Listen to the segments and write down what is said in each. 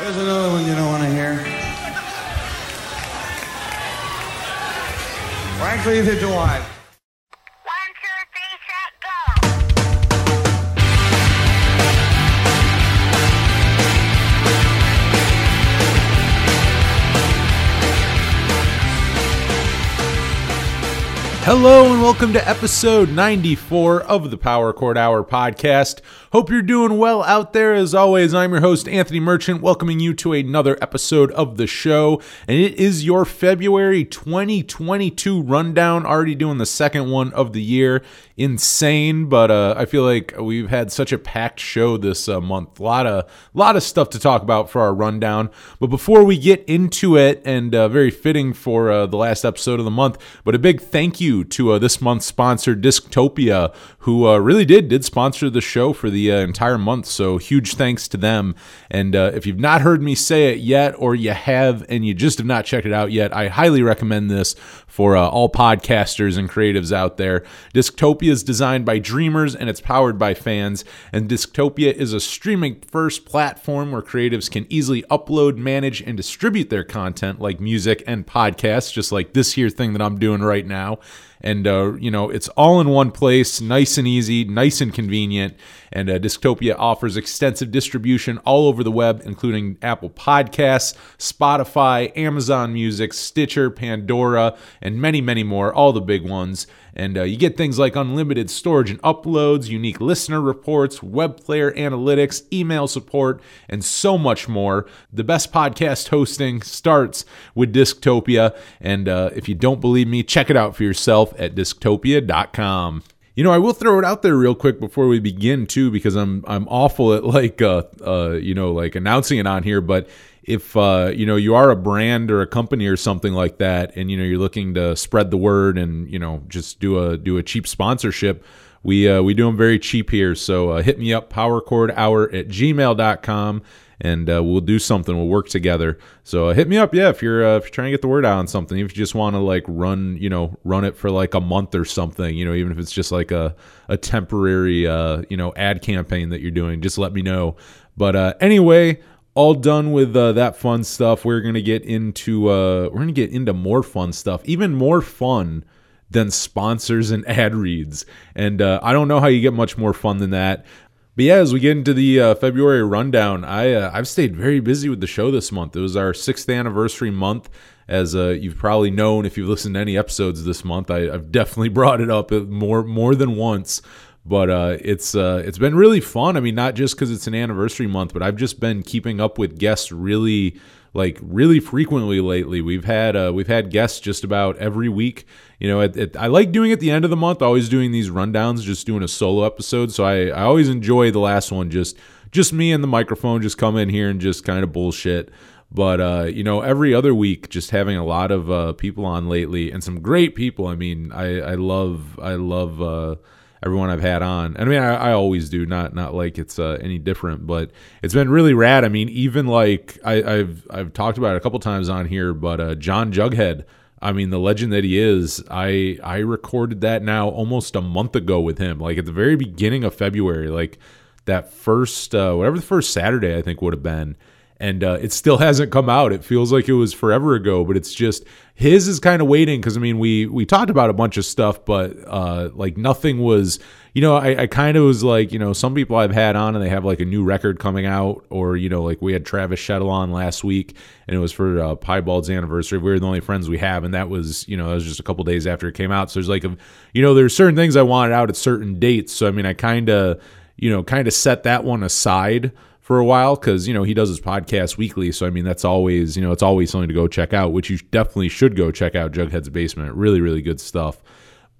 There's another one you don't want to hear. Frankly, neither do I. One, two, three, set, go. Hello and welcome to episode 94 of the Power Chord Hour podcast. Hope you're doing well out there. As always, I'm your host, Anthony Merchant, welcoming you to another episode of the show. And it is your February 2022 rundown, already doing the second one of the year. Insane, but uh, I feel like we've had such a packed show this uh, month. A lot of, lot of stuff to talk about for our rundown. But before we get into it, and uh, very fitting for uh, the last episode of the month, but a big thank you to uh, this month's sponsor, Disctopia, who uh, really did did sponsor the show for the uh, entire month. So huge thanks to them. And uh, if you've not heard me say it yet, or you have and you just have not checked it out yet, I highly recommend this for uh, all podcasters and creatives out there. Disctopia is designed by dreamers and it's powered by fans. And Disctopia is a streaming first platform where creatives can easily upload, manage, and distribute their content like music and podcasts, just like this here thing that I'm doing right now and uh, you know it's all in one place nice and easy nice and convenient. And uh, disctopia offers extensive distribution all over the web including apple podcasts spotify amazon music stitcher pandora and many many more all the big ones and uh, you get things like unlimited storage and uploads, unique listener reports, web player analytics, email support, and so much more. The best podcast hosting starts with Disctopia. And uh, if you don't believe me, check it out for yourself at disctopia.com. You know, I will throw it out there real quick before we begin too, because I'm I'm awful at like uh uh you know like announcing it on here, but if uh, you know you are a brand or a company or something like that and you know you're looking to spread the word and you know just do a do a cheap sponsorship we uh, we do them very cheap here. So uh, hit me up powerchordhour at gmail.com and uh, we'll do something. We'll work together. So uh, hit me up yeah if you're uh, if you're trying to get the word out on something if you just want to like run you know run it for like a month or something you know even if it's just like a a temporary uh you know ad campaign that you're doing just let me know. But uh anyway all done with uh, that fun stuff. We're gonna get into uh, we're gonna get into more fun stuff, even more fun than sponsors and ad reads. And uh, I don't know how you get much more fun than that. But yeah, as we get into the uh, February rundown, I uh, I've stayed very busy with the show this month. It was our sixth anniversary month. As uh, you've probably known if you've listened to any episodes this month, I, I've definitely brought it up more more than once but uh, it's uh, it's been really fun. I mean, not just because it's an anniversary month, but I've just been keeping up with guests really like really frequently lately. We've had uh, we've had guests just about every week. You know, it, it, I like doing at the end of the month. Always doing these rundowns, just doing a solo episode. So I, I always enjoy the last one. Just just me and the microphone, just come in here and just kind of bullshit. But uh, you know, every other week, just having a lot of uh, people on lately, and some great people. I mean, I I love I love. Uh, everyone I've had on. And I mean, I, I always do, not not like it's uh, any different, but it's been really rad. I mean, even like I, have I've talked about it a couple times on here, but uh, John Jughead. I mean, the legend that he is. I I recorded that now almost a month ago with him, like at the very beginning of February, like that first uh, whatever the first Saturday I think would have been and uh, it still hasn't come out. It feels like it was forever ago, but it's just his is kind of waiting because I mean we we talked about a bunch of stuff, but uh, like nothing was. You know, I, I kind of was like, you know, some people I've had on and they have like a new record coming out, or you know, like we had Travis Shettel on last week, and it was for uh, Piebald's anniversary. We were the only friends we have, and that was, you know, that was just a couple days after it came out. So there's like, a, you know, there's certain things I wanted out at certain dates. So I mean, I kind of, you know, kind of set that one aside for a while because you know he does his podcast weekly so i mean that's always you know it's always something to go check out which you definitely should go check out jughead's basement. Really really good stuff.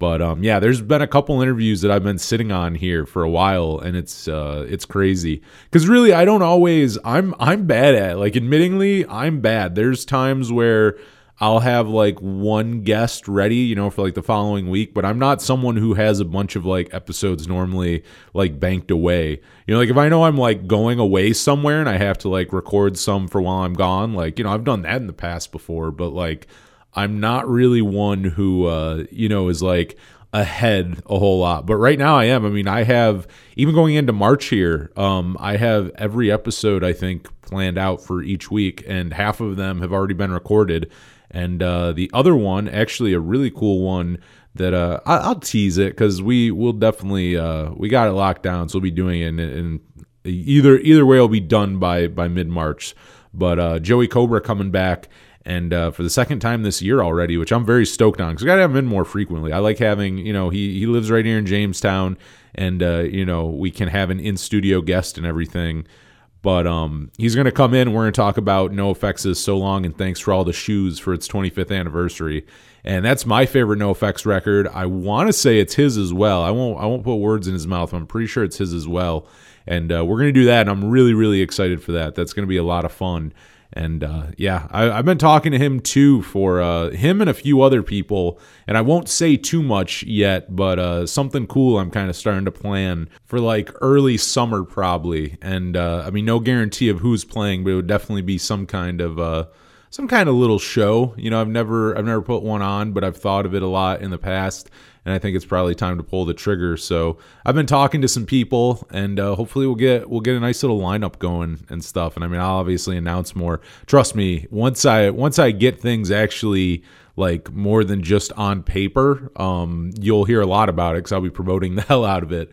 But um yeah there's been a couple interviews that i've been sitting on here for a while and it's uh it's crazy. Because really i don't always i'm i'm bad at it. like admittingly i'm bad. There's times where I'll have like one guest ready, you know, for like the following week, but I'm not someone who has a bunch of like episodes normally like banked away. You know, like if I know I'm like going away somewhere and I have to like record some for while I'm gone, like, you know, I've done that in the past before, but like I'm not really one who uh, you know, is like ahead a whole lot. But right now I am. I mean, I have even going into March here, um, I have every episode I think planned out for each week, and half of them have already been recorded. And uh, the other one, actually a really cool one that uh, I, I'll tease it because we will definitely uh, we got it locked down, so we'll be doing it. And, and either either way, it'll be done by by mid March. But uh, Joey Cobra coming back and uh, for the second time this year already, which I'm very stoked on because I got to have him in more frequently. I like having, you know, he he lives right here in Jamestown, and uh, you know we can have an in studio guest and everything. But um, he's going to come in. We're going to talk about NOFX so long and thanks for all the shoes for its 25th anniversary, and that's my favorite NOFX record. I want to say it's his as well. I won't I won't put words in his mouth. I'm pretty sure it's his as well, and uh, we're going to do that. And I'm really really excited for that. That's going to be a lot of fun. And uh, yeah, I, have been talking to him too for uh, him and a few other people. And I won't say too much yet, but uh, something cool I'm kind of starting to plan for like early summer probably. And uh, I mean, no guarantee of who's playing, but it would definitely be some kind of uh, some kind of little show. You know, I've never I've never put one on, but I've thought of it a lot in the past and I think it's probably time to pull the trigger. So I've been talking to some people, and uh, hopefully we'll get we'll get a nice little lineup going and stuff. And I mean, I'll obviously announce more. Trust me, once I once I get things actually like more than just on paper, um, you'll hear a lot about it because I'll be promoting the hell out of it.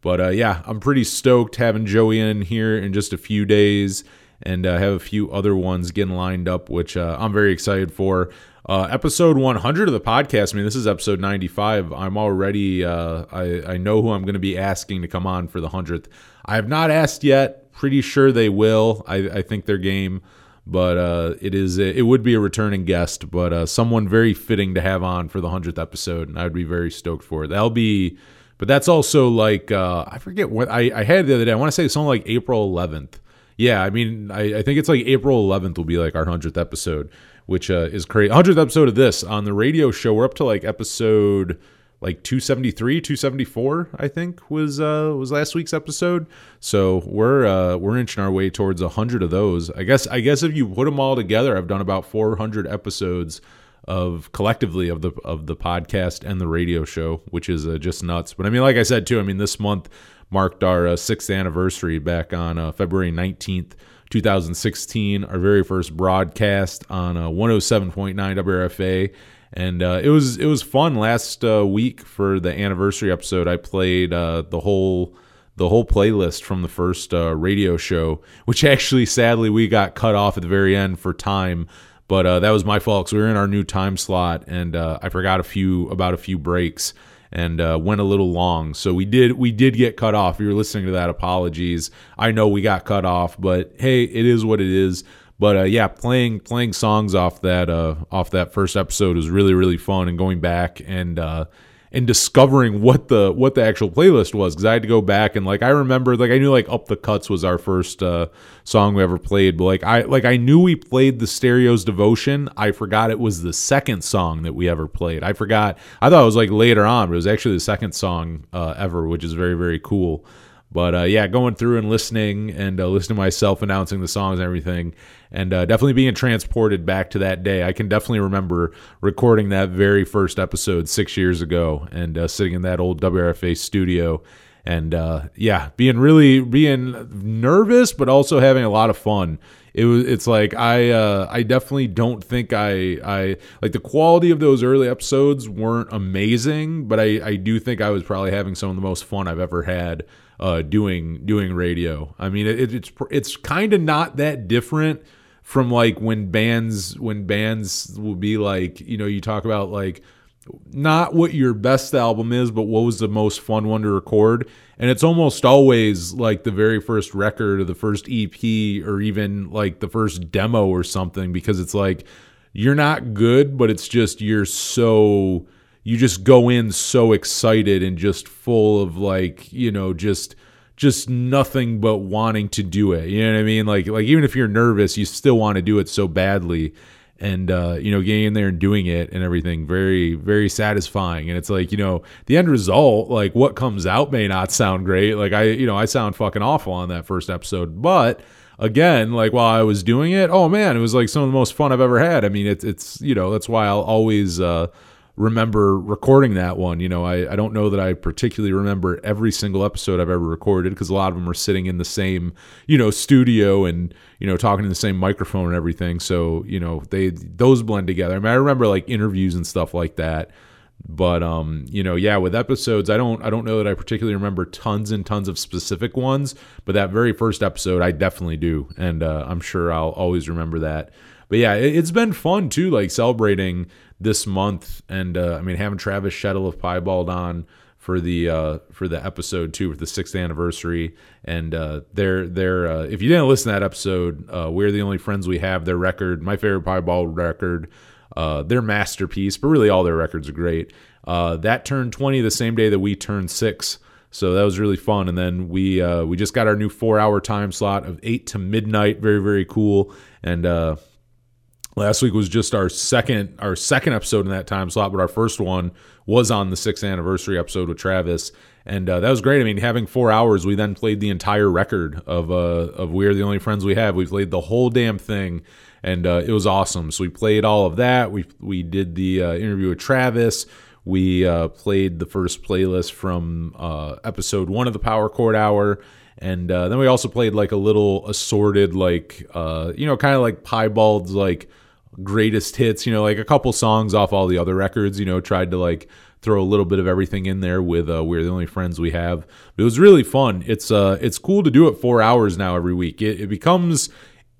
But uh, yeah, I'm pretty stoked having Joey in here in just a few days and uh, have a few other ones getting lined up, which uh, I'm very excited for. Uh, episode 100 of the podcast. I mean, this is episode 95. I'm already. Uh, I I know who I'm going to be asking to come on for the hundredth. I have not asked yet. Pretty sure they will. I, I think their game, but uh, it is. It would be a returning guest, but uh, someone very fitting to have on for the hundredth episode, and I would be very stoked for it. That'll be. But that's also like uh, I forget what I, I had the other day. I want to say something like April 11th. Yeah, I mean, I, I think it's like April 11th will be like our hundredth episode which uh, is crazy. 100th episode of this on the radio show. We're up to like episode like 273, 274, I think was uh was last week's episode. So we're uh we're inching our way towards 100 of those. I guess I guess if you put them all together, I've done about 400 episodes of collectively of the of the podcast and the radio show, which is uh, just nuts. But I mean, like I said too, I mean this month marked our uh, sixth anniversary back on uh, February 19th. 2016, our very first broadcast on uh, 107.9 WRFA, and uh, it was it was fun. Last uh, week for the anniversary episode, I played uh, the whole the whole playlist from the first uh, radio show, which actually sadly we got cut off at the very end for time. But that was my fault because we were in our new time slot, and I forgot a few about a few breaks and uh, went a little long. So we did we did get cut off. If you're listening to that, apologies. I know we got cut off, but hey, it is what it is. But uh, yeah, playing playing songs off that uh, off that first episode was really really fun, and going back and uh, and discovering what the what the actual playlist was because I had to go back and like I remember like I knew like Up the Cuts was our first uh, song we ever played, but like I like I knew we played the Stereo's Devotion. I forgot it was the second song that we ever played. I forgot. I thought it was like later on, but it was actually the second song uh, ever, which is very very cool. But uh, yeah, going through and listening and uh, listening to myself announcing the songs and everything, and uh, definitely being transported back to that day. I can definitely remember recording that very first episode six years ago and uh, sitting in that old WRFA studio. And uh, yeah, being really being nervous, but also having a lot of fun. It was. It's like I. Uh, I definitely don't think I. I like the quality of those early episodes weren't amazing, but I. I do think I was probably having some of the most fun I've ever had uh, doing doing radio. I mean, it, it's it's kind of not that different from like when bands when bands will be like you know you talk about like not what your best album is, but what was the most fun one to record. And it's almost always like the very first record or the first EP or even like the first demo or something because it's like you're not good, but it's just you're so you just go in so excited and just full of like you know just just nothing but wanting to do it. You know what i mean? Like like even if you're nervous you still want to do it so badly and uh, you know getting in there and doing it and everything very very satisfying. And it's like you know the end result like what comes out may not sound great. Like i you know i sound fucking awful on that first episode. But again like while i was doing it oh man it was like some of the most fun i've ever had. I mean it's it's you know that's why i'll always uh remember recording that one. You know, I, I don't know that I particularly remember every single episode I've ever recorded because a lot of them are sitting in the same, you know, studio and, you know, talking in the same microphone and everything. So, you know, they those blend together. I mean, I remember like interviews and stuff like that. But um, you know, yeah, with episodes, I don't I don't know that I particularly remember tons and tons of specific ones, but that very first episode I definitely do. And uh, I'm sure I'll always remember that. But yeah, it, it's been fun too, like celebrating this month, and uh, I mean having Travis Shettel of Piebald on for the uh, for the episode too, for the sixth anniversary, and uh, they're they're uh, if you didn't listen to that episode, uh, we're the only friends we have. Their record, my favorite Piebald record, uh, their masterpiece, but really all their records are great. Uh, that turned twenty the same day that we turned six. So that was really fun, and then we uh, we just got our new four hour time slot of eight to midnight. Very very cool, and uh, last week was just our second our second episode in that time slot but our first one was on the sixth anniversary episode with travis. And uh, that was great. I mean having four hours we then played the entire record of uh of we're the only friends we have. We played the whole damn thing and uh, it was awesome. So we played all of that. We we did the uh, interview with travis. We uh, played the first playlist from uh, episode one of the power chord hour. And uh, then we also played like a little assorted like you know kind of like piebald's like greatest hits you know like a couple songs off all the other records you know tried to like throw a little bit of everything in there with uh, we're the only friends we have. But it was really fun. It's uh it's cool to do it four hours now every week. It, it becomes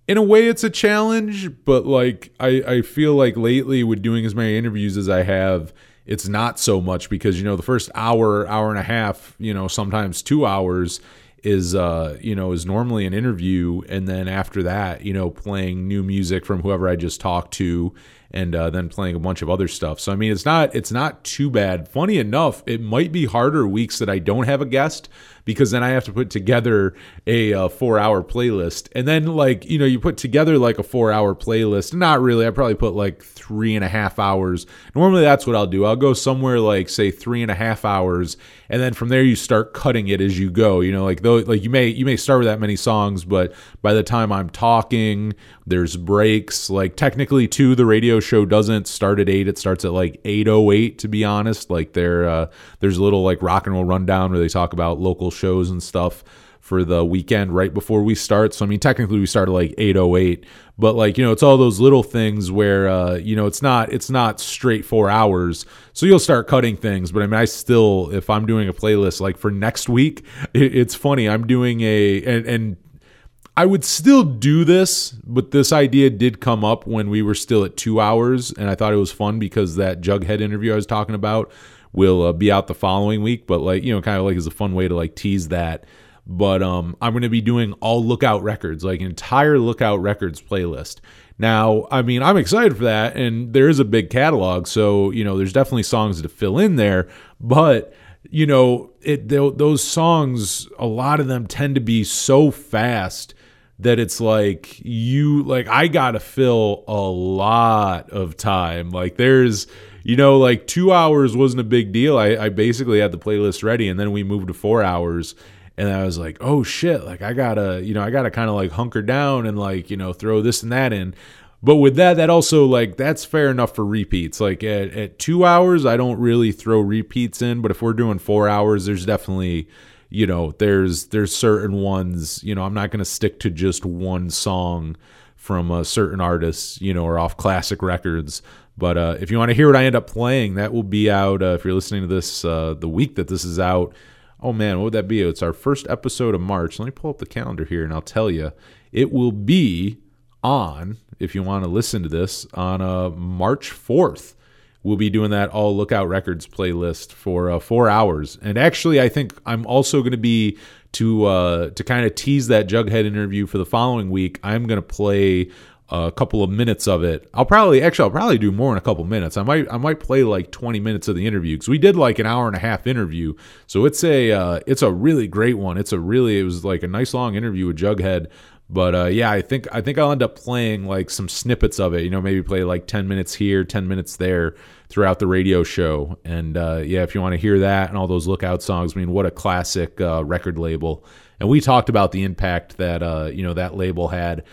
in a way it's a challenge but like I, I feel like lately with doing as many interviews as i have it's not so much because you know the first hour hour and a half you know sometimes two hours is uh you know is normally an interview and then after that you know playing new music from whoever i just talked to and uh, then playing a bunch of other stuff. So i mean it's not it's not too bad. Funny enough it might be harder weeks that i don't have a guest because then i have to put together a uh, four hour playlist. And then like you know you put together like a four hour playlist. Not really. I probably put like three and a half hours. Normally that's what i'll do. I'll go somewhere like say three and a half hours. And then from there you start cutting it as you go. You know like though like you may you may start with that many songs but by the time i'm talking there's breaks. Like technically too the radio show doesn't start at 8 it starts at like 808 to be honest. Like there uh there's a little like rock and roll rundown where they talk about local shows and stuff for the weekend right before we start. So I mean, technically we started like 8:08, but like you know, it's all those little things where uh, you know it's not it's not straight four hours. So you'll start cutting things, but I mean, I still if I'm doing a playlist like for next week, it, it's funny. I'm doing a and, and I would still do this, but this idea did come up when we were still at two hours, and I thought it was fun because that Jughead interview I was talking about will uh, be out the following week. But like you know, kind of like is a fun way to like tease that. But um, I'm going to be doing all Lookout Records, like entire Lookout Records playlist. Now, I mean, I'm excited for that, and there is a big catalog, so you know, there's definitely songs to fill in there. But you know, it those songs, a lot of them tend to be so fast that it's like you like I got to fill a lot of time. Like there's you know like 2 hours wasn't a big deal. I I basically had the playlist ready and then we moved to 4 hours and I was like, "Oh shit, like I got to, you know, I got to kind of like hunker down and like, you know, throw this and that in." But with that, that also like that's fair enough for repeats. Like at, at two hours, I don't really throw repeats in, but if we're doing four hours, there's definitely you know there's there's certain ones you know i'm not to stick to just one song from a certain artist you know or off classic records but uh, if you want to hear what i end up playing that will be out uh, if you're listening to this uh, the week that this is out. Oh man what would that be? It's our first episode of march. Let me pull up the calendar here and i'll tell you it will be on if you want to listen to this on uh, march 4th we'll be doing that all lookout records playlist for uh, four hours. And actually i think i'm also going to be to uh, to kind of tease that jughead interview for the following week i'm going to play a couple of minutes of it i'll probably actually i'll probably do more in a couple minutes i might i might play like 20 minutes of the interview because we did like an hour and a half interview so it's a uh, it's a really great one it's a really it was like a nice long interview with jughead but uh, yeah, I think I think I'll end up playing like some snippets of it. You know, maybe play like ten minutes here, ten minutes there throughout the radio show. And uh, yeah, if you want to hear that and all those lookout songs, I mean, what a classic uh, record label. And we talked about the impact that uh, you know that label had.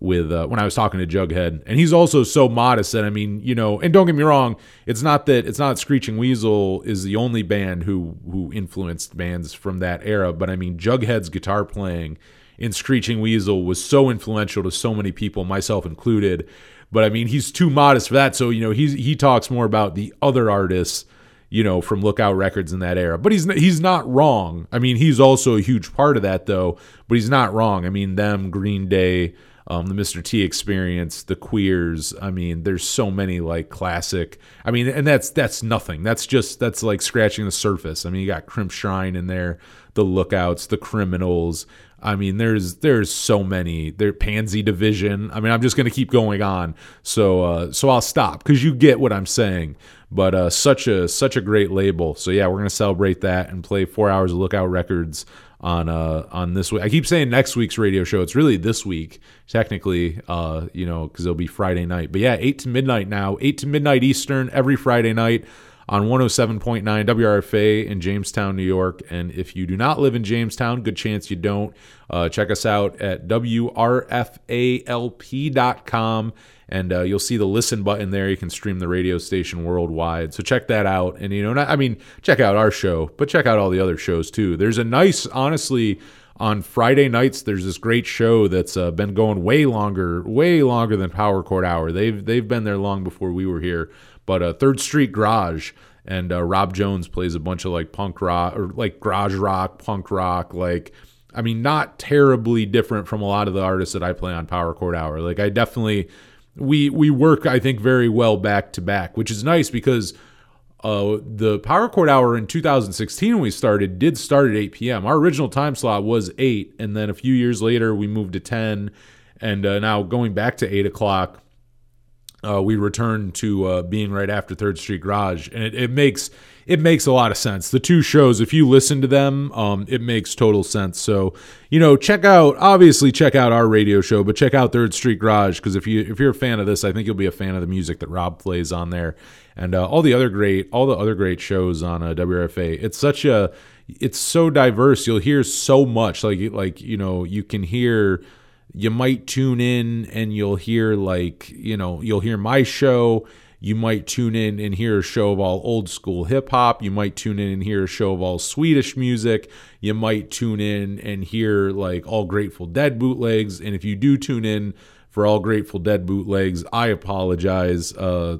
With uh, when I was talking to Jughead, and he's also so modest that I mean, you know, and don't get me wrong, it's not that it's not Screeching Weasel is the only band who who influenced bands from that era, but I mean, Jughead's guitar playing in Screeching Weasel was so influential to so many people, myself included. But I mean, he's too modest for that, so you know, he's he talks more about the other artists you know, from Lookout Records in that era. But he's he's not wrong. I mean, he's also a huge part of that though. But he's not wrong. I mean, them, Green Day, um, the Mr. T Experience, the Queers. I mean, there's so many like classic. I mean, and that's that's nothing. That's just that's like scratching the surface. I mean, you got Crimpshrine in there, the Lookouts, the Criminals. I mean, there's there's so many. There Pansy Division. I mean, I'm just gonna keep going on. So uh, so I'll stop because you get what I'm saying. But uh, such a such a great label. So yeah, we're gonna celebrate that and play four hours of Lookout Records on uh on this week. I keep saying next week's radio show. It's really this week technically. Uh, you know, because it'll be Friday night. But yeah, eight to midnight now. Eight to midnight Eastern every Friday night on 107.9 WRFA in Jamestown, New York. And if you do not live in Jamestown, good chance you don't. Uh, check us out at WRFALP.com and uh, you'll see the listen button there. You can stream the radio station worldwide. So check that out. And, you know, not, I mean, check out our show, but check out all the other shows too. There's a nice, honestly, on Friday nights, there's this great show that's uh, been going way longer, way longer than Power Chord Hour. They've they've been there long before we were here. But uh, Third Street Garage and uh, Rob Jones plays a bunch of like punk rock or like garage rock, punk rock, like I mean, not terribly different from a lot of the artists that I play on Power Chord Hour. Like I definitely we we work I think very well back to back, which is nice because uh, the Power Chord Hour in 2016 when we started did start at 8 p.m. Our original time slot was 8, and then a few years later we moved to 10, and uh, now going back to 8 o'clock, uh, we return to uh, being right after Third Street Garage, and it, it, makes it makes a lot of sense. The two shows, if you listen to them, um, it makes total sense. So you know, check out obviously check out our radio show, but check out Third Street Garage because if you if you're a fan of this, I think you'll be a fan of the music that Rob plays on there, and uh, all the other great all the other great shows on uh, WRFA. It's such a it's so diverse. You'll hear so much like like you know you can hear you might tune in and you'll hear like you know you'll hear my show. You might tune in and hear a show of all old school hip hop. You might tune in and hear a show of all swedish music. You might tune in and hear like all grateful dead bootlegs. And if you do tune in for all grateful dead bootlegs i apologize. Uh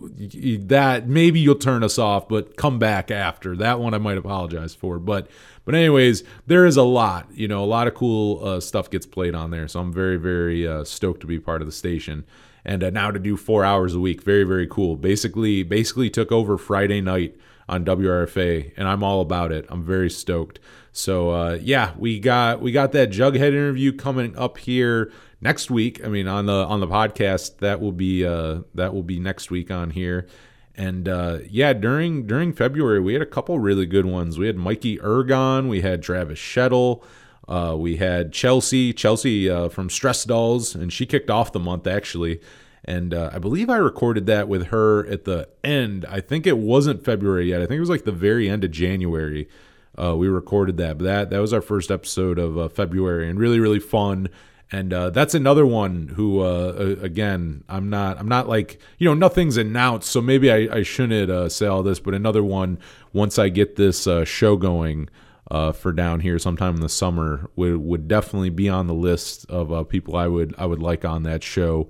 that maybe you'll turn us off but come back after. That one i might apologize for. But but anyways, there is a lot, you know, a lot of cool uh, stuff gets played on there. So I'm very, very uh, stoked to be part of the station. And uh, now to do four hours a week, very, very cool. Basically, basically took over Friday night on WRFA, and I'm all about it. I'm very stoked. So uh, yeah, we got we got that Jughead interview coming up here next week. I mean, on the on the podcast that will be uh, that will be next week on here. And uh, yeah, during during February we had a couple really good ones. We had Mikey Erg on, we had Travis Shettel, uh, we had Chelsea Chelsea uh, from Stress Dolls, and she kicked off the month actually. And uh, I believe I recorded that with her at the end. I think it wasn't February yet. I think it was like the very end of January. Uh, we recorded that, but that that was our first episode of uh, February, and really really fun and uh, that's another one who uh, again i'm not i'm not like you know nothing's announced so maybe i, I shouldn't uh, say all this but another one once i get this uh, show going uh, for down here sometime in the summer would, would definitely be on the list of uh, people i would i would like on that show.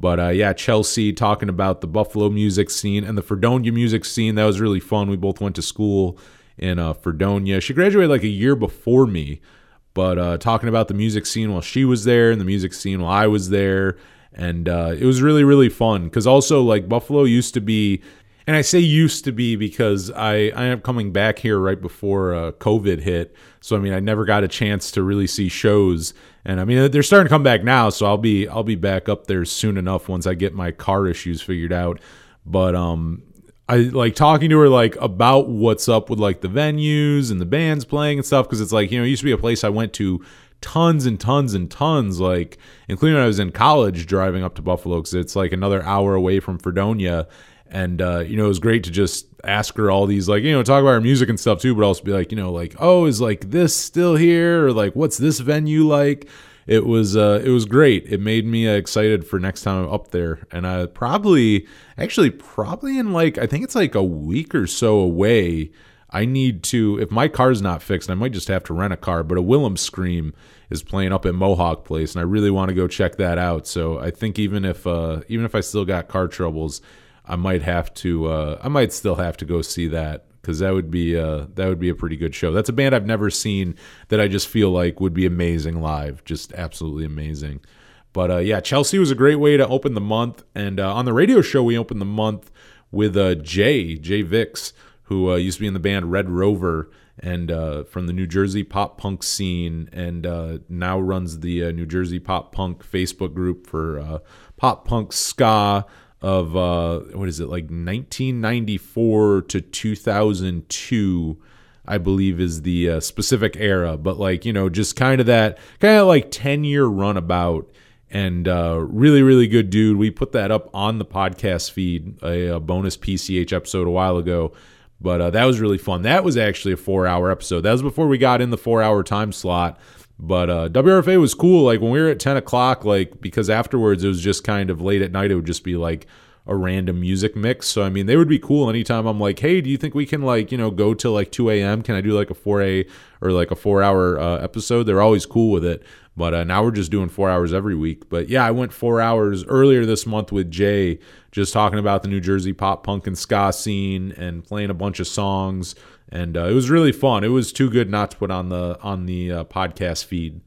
But yeah chelsea talking about the buffalo music scene and the fredonia music scene that was really fun. We both went to school in fredonia. She graduated like a year before me but uh, talking about the music scene while she was there and the music scene while I was there. And uh, it was really, really fun because also, like, Buffalo used to be, and I say used to be because I, I am coming back here right before uh, COVID hit. So, I mean, I never got a chance to really see shows. And I mean, they're starting to come back now. So I'll be, I'll be back up there soon enough once I get my car issues figured out. But, um, I like talking to her like about what's up with like the venues and the bands playing and stuff because it's like you know it used to be a place I went to tons and tons and tons like including when I was in college driving up to Buffalo because it's like another hour away from Fredonia. And uh, you know it was great to just ask her all these like you know talk about her music and stuff too but also be like you know like oh is like this still here? Or like what's this venue like it was uh, it was great. It made me uh, excited for next time I'm up there, and I probably actually probably in like I think it's like a week or so away. I need to if my car's not fixed, I might just have to rent a car. But a Wilhelm Scream is playing up at Mohawk Place, and I really want to go check that out. So I think even if uh, even if I still got car troubles, I might have to uh, I might still have to go see that because that would be uh, that would be a pretty good show. That's a band I've never seen that I just feel like would be amazing live, just absolutely amazing. But uh, yeah, Chelsea was a great way to open the month, and uh, on the radio show we opened the month with uh, Jay Jay Vix, who uh, used to be in the band Red Rover and uh, from the New Jersey pop punk scene, and uh, now runs the New Jersey pop punk Facebook group for pop punk ska of uh, what is it like 1994 to 2002 i believe is the uh, specific era. But like you know just kind of that kind of like 10 year runabout. And uh, really really good dude. We put that up on the podcast feed a, a bonus pch episode a while ago. But uh, that was really fun. That was actually a four hour episode. That was before we got in the four hour time slot but uh, WRFA was cool. Like when we were at 10 o'clock, like because afterwards it was just kind of late at night, it would just be like a random music mix. So, I mean, they would be cool anytime I'm like, hey, do you think we can like, you know, go till like 2 a.m.? Can I do like a 4A or like a four hour uh, episode? They're always cool with it. But uh, now we're just doing four hours every week. But yeah, I went four hours earlier this month with Jay, just talking about the New Jersey pop punk and ska scene and playing a bunch of songs and uh, it was really fun. It was too good not to put on the on the uh, podcast feed.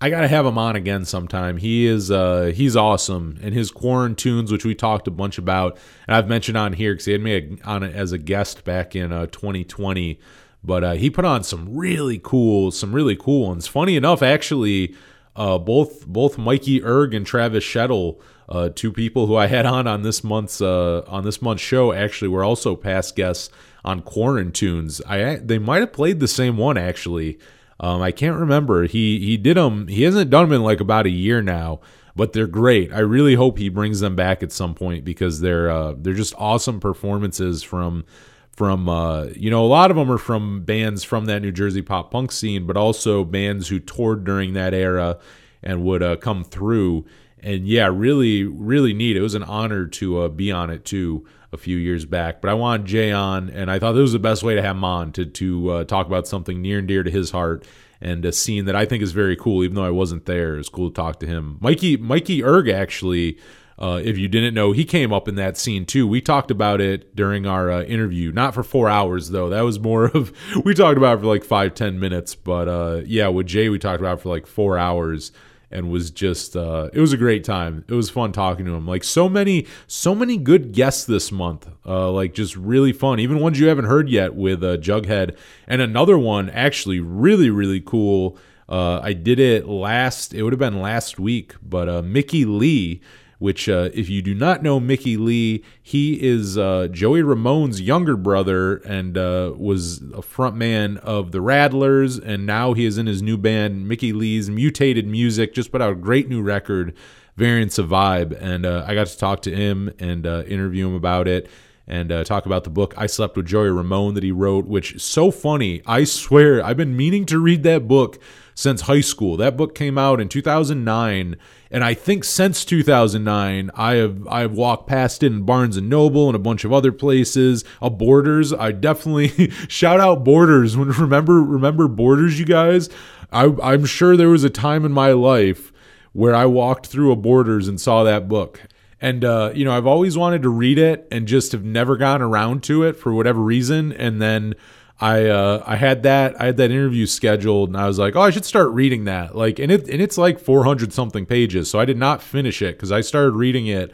I gotta have him on again sometime. He is uh, he's awesome, and his quarantunes, which we talked a bunch about, and I've mentioned on here because he had me on as a guest back in 2020. Uh, but uh, he put on some really cool, some really cool ones. Funny enough, actually, uh, both both Mikey Erg and Travis Shettel, uh, two people who I had on on this month's uh, on this month's show, actually were also past guests on Quarantunes. I they might have played the same one actually. Um, I can't remember. He he did them. He hasn't done them in like about a year now, but they're great. I really hope he brings them back at some point because they're uh, they're just awesome performances from from uh, you know a lot of them are from bands from that New Jersey pop punk scene, but also bands who toured during that era and would uh, come through. And yeah, really really neat. It was an honor to uh, be on it too a few years back. But I wanted Jay on, and I thought this was the best way to have him on to to uh, talk about something near and dear to his heart and a scene that I think is very cool. Even though I wasn't there, it's cool to talk to him. Mikey Mikey Erg actually. Uh, if you didn't know, he came up in that scene too. We talked about it during our uh, interview, not for four hours though. That was more of we talked about it for like five ten minutes. But uh, yeah, with Jay, we talked about it for like four hours and was just uh, it was a great time. It was fun talking to him. Like so many so many good guests this month. Uh, like just really fun. Even ones you haven't heard yet with uh, Jughead and another one actually really really cool. Uh, I did it last. It would have been last week, but uh, Mickey Leigh which, uh, if you do not know Mickey Leigh, he is uh, Joey Ramone's younger brother and uh, was a frontman of the Rattlers, and now he is in his new band, Mickey Leigh's Mutated Music. Just put out a great new record, Variants of Vibe, and uh, I got to talk to him and uh, interview him about it and uh, talk about the book I Slept with Joey Ramone that he wrote, which is so funny. I swear, I've been meaning to read that book since high school. That book came out in 2009, and I think since 2009, I have I have walked past it in Barnes and Noble and a bunch of other places. A Borders, I definitely shout out Borders. When remember remember Borders, you guys. I, I'm sure there was a time in my life where I walked through a Borders and saw that book. And uh, you know, I've always wanted to read it and just have never gotten around to it for whatever reason. And then I uh, I had that I had that interview scheduled and I was like, oh, I should start reading that. Like, and it and it's like 400 something pages, so I did not finish it because I started reading it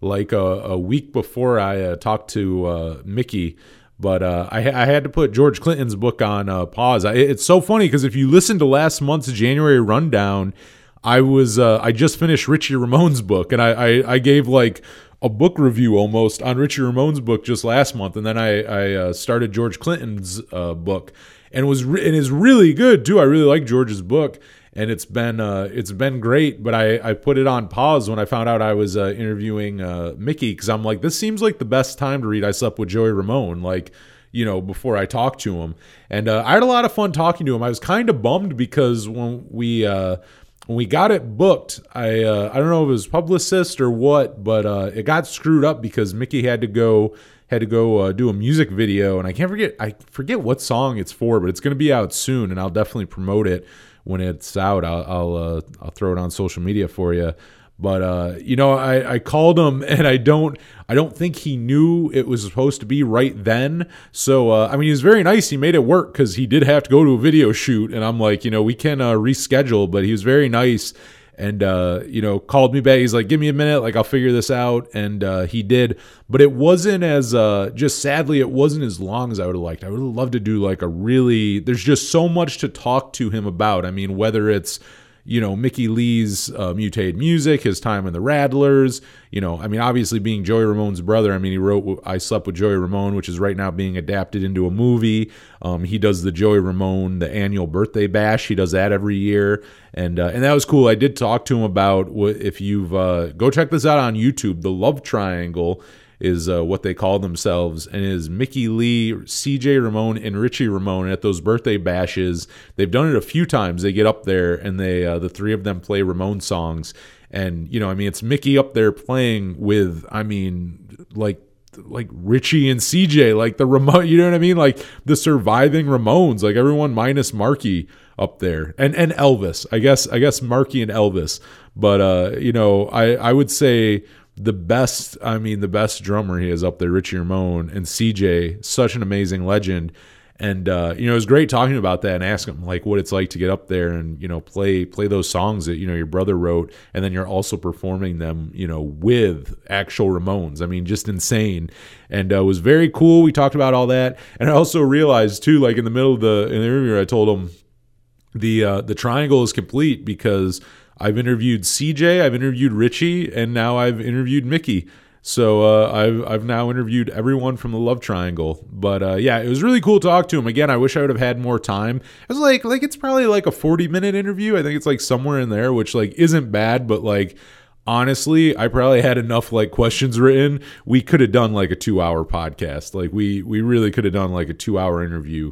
like a, a week before I uh, talked to uh, Mickey. But uh, I, I, had to put George Clinton's book on uh, pause. I, it's so funny because if you listen to last month's January rundown, I was uh, I just finished Richie Ramone's book, and I, I, I gave like a book review almost on Richie Ramone's book just last month, and then I I uh, started George Clinton's uh, book, and was re- and is really good too. I really like George's book, and it's been uh, it's been great. But I I put it on pause when I found out I was uh, interviewing uh, Mickey because I'm like this seems like the best time to read. I slept with Joey Ramone like you know before I talked to him, and uh, I had a lot of fun talking to him. I was kind of bummed because when we when we got it booked, I uh, I don't know if it was publicist or what, but uh, it got screwed up because Mickey had to go had to go uh, do a music video, and I can't forget I forget what song it's for, but it's going to be out soon, and I'll definitely promote it when it's out. I'll I'll, uh, I'll throw it on social media for you. But uh, you know, I, I called him, and I don't I don't think he knew it was supposed to be right then. So uh, I mean, he was very nice. He made it work because he did have to go to a video shoot, and I'm like, you know, we can uh, reschedule. But he was very nice and uh, you know called me back he's like give me a minute like i'll figure this out and uh, he did but it wasn't as uh, just sadly it wasn't as long as i would have liked i would have loved to do like a really there's just so much to talk to him about i mean whether it's you know Mickey Leigh's uh, mutated music, his time in the Rattlers. You know, I mean, obviously being Joey Ramone's brother. I mean, he wrote "I Slept with Joey Ramone," which is right now being adapted into a movie. Um, he does the Joey Ramone the annual birthday bash. He does that every year, and uh, and that was cool. I did talk to him about if you've uh, go check this out on YouTube, the Love Triangle is uh, what they call themselves, and is Mickey Leigh, CJ Ramone, and Richie Ramone at those birthday bashes. They've done it a few times. They get up there and they uh, the three of them play Ramone songs, and you know, I mean, it's Mickey up there playing with, I mean, like like Richie and CJ, like the Ramone, you know what I mean? Like the surviving Ramones, like everyone minus Marky up there. And and Elvis. I guess I guess Marky and Elvis. But uh, you know, I I would say the best, I mean, the best drummer he has up there, Richie Ramone, and CJ, such an amazing legend. And uh, you know, it was great talking about that and asking him like what it's like to get up there and you know play play those songs that you know your brother wrote, and then you're also performing them, you know, with actual Ramones. I mean, just insane. And uh, was very cool. We talked about all that, and I also realized too, like in the middle of the in the interview, I told him the uh, the triangle is complete because I've interviewed CJ, I've interviewed Richie, and now I've interviewed Mickey. So uh, I've I've now interviewed everyone from the Love Triangle. But uh, yeah, it was really cool to talk to him. Again, I wish I would have had more time. I was like like it's probably like a forty minute interview. I think it's like somewhere in there, which like isn't bad, but like honestly i probably had enough like questions written we could have done like a two hour podcast like we we really could have done like a two hour interview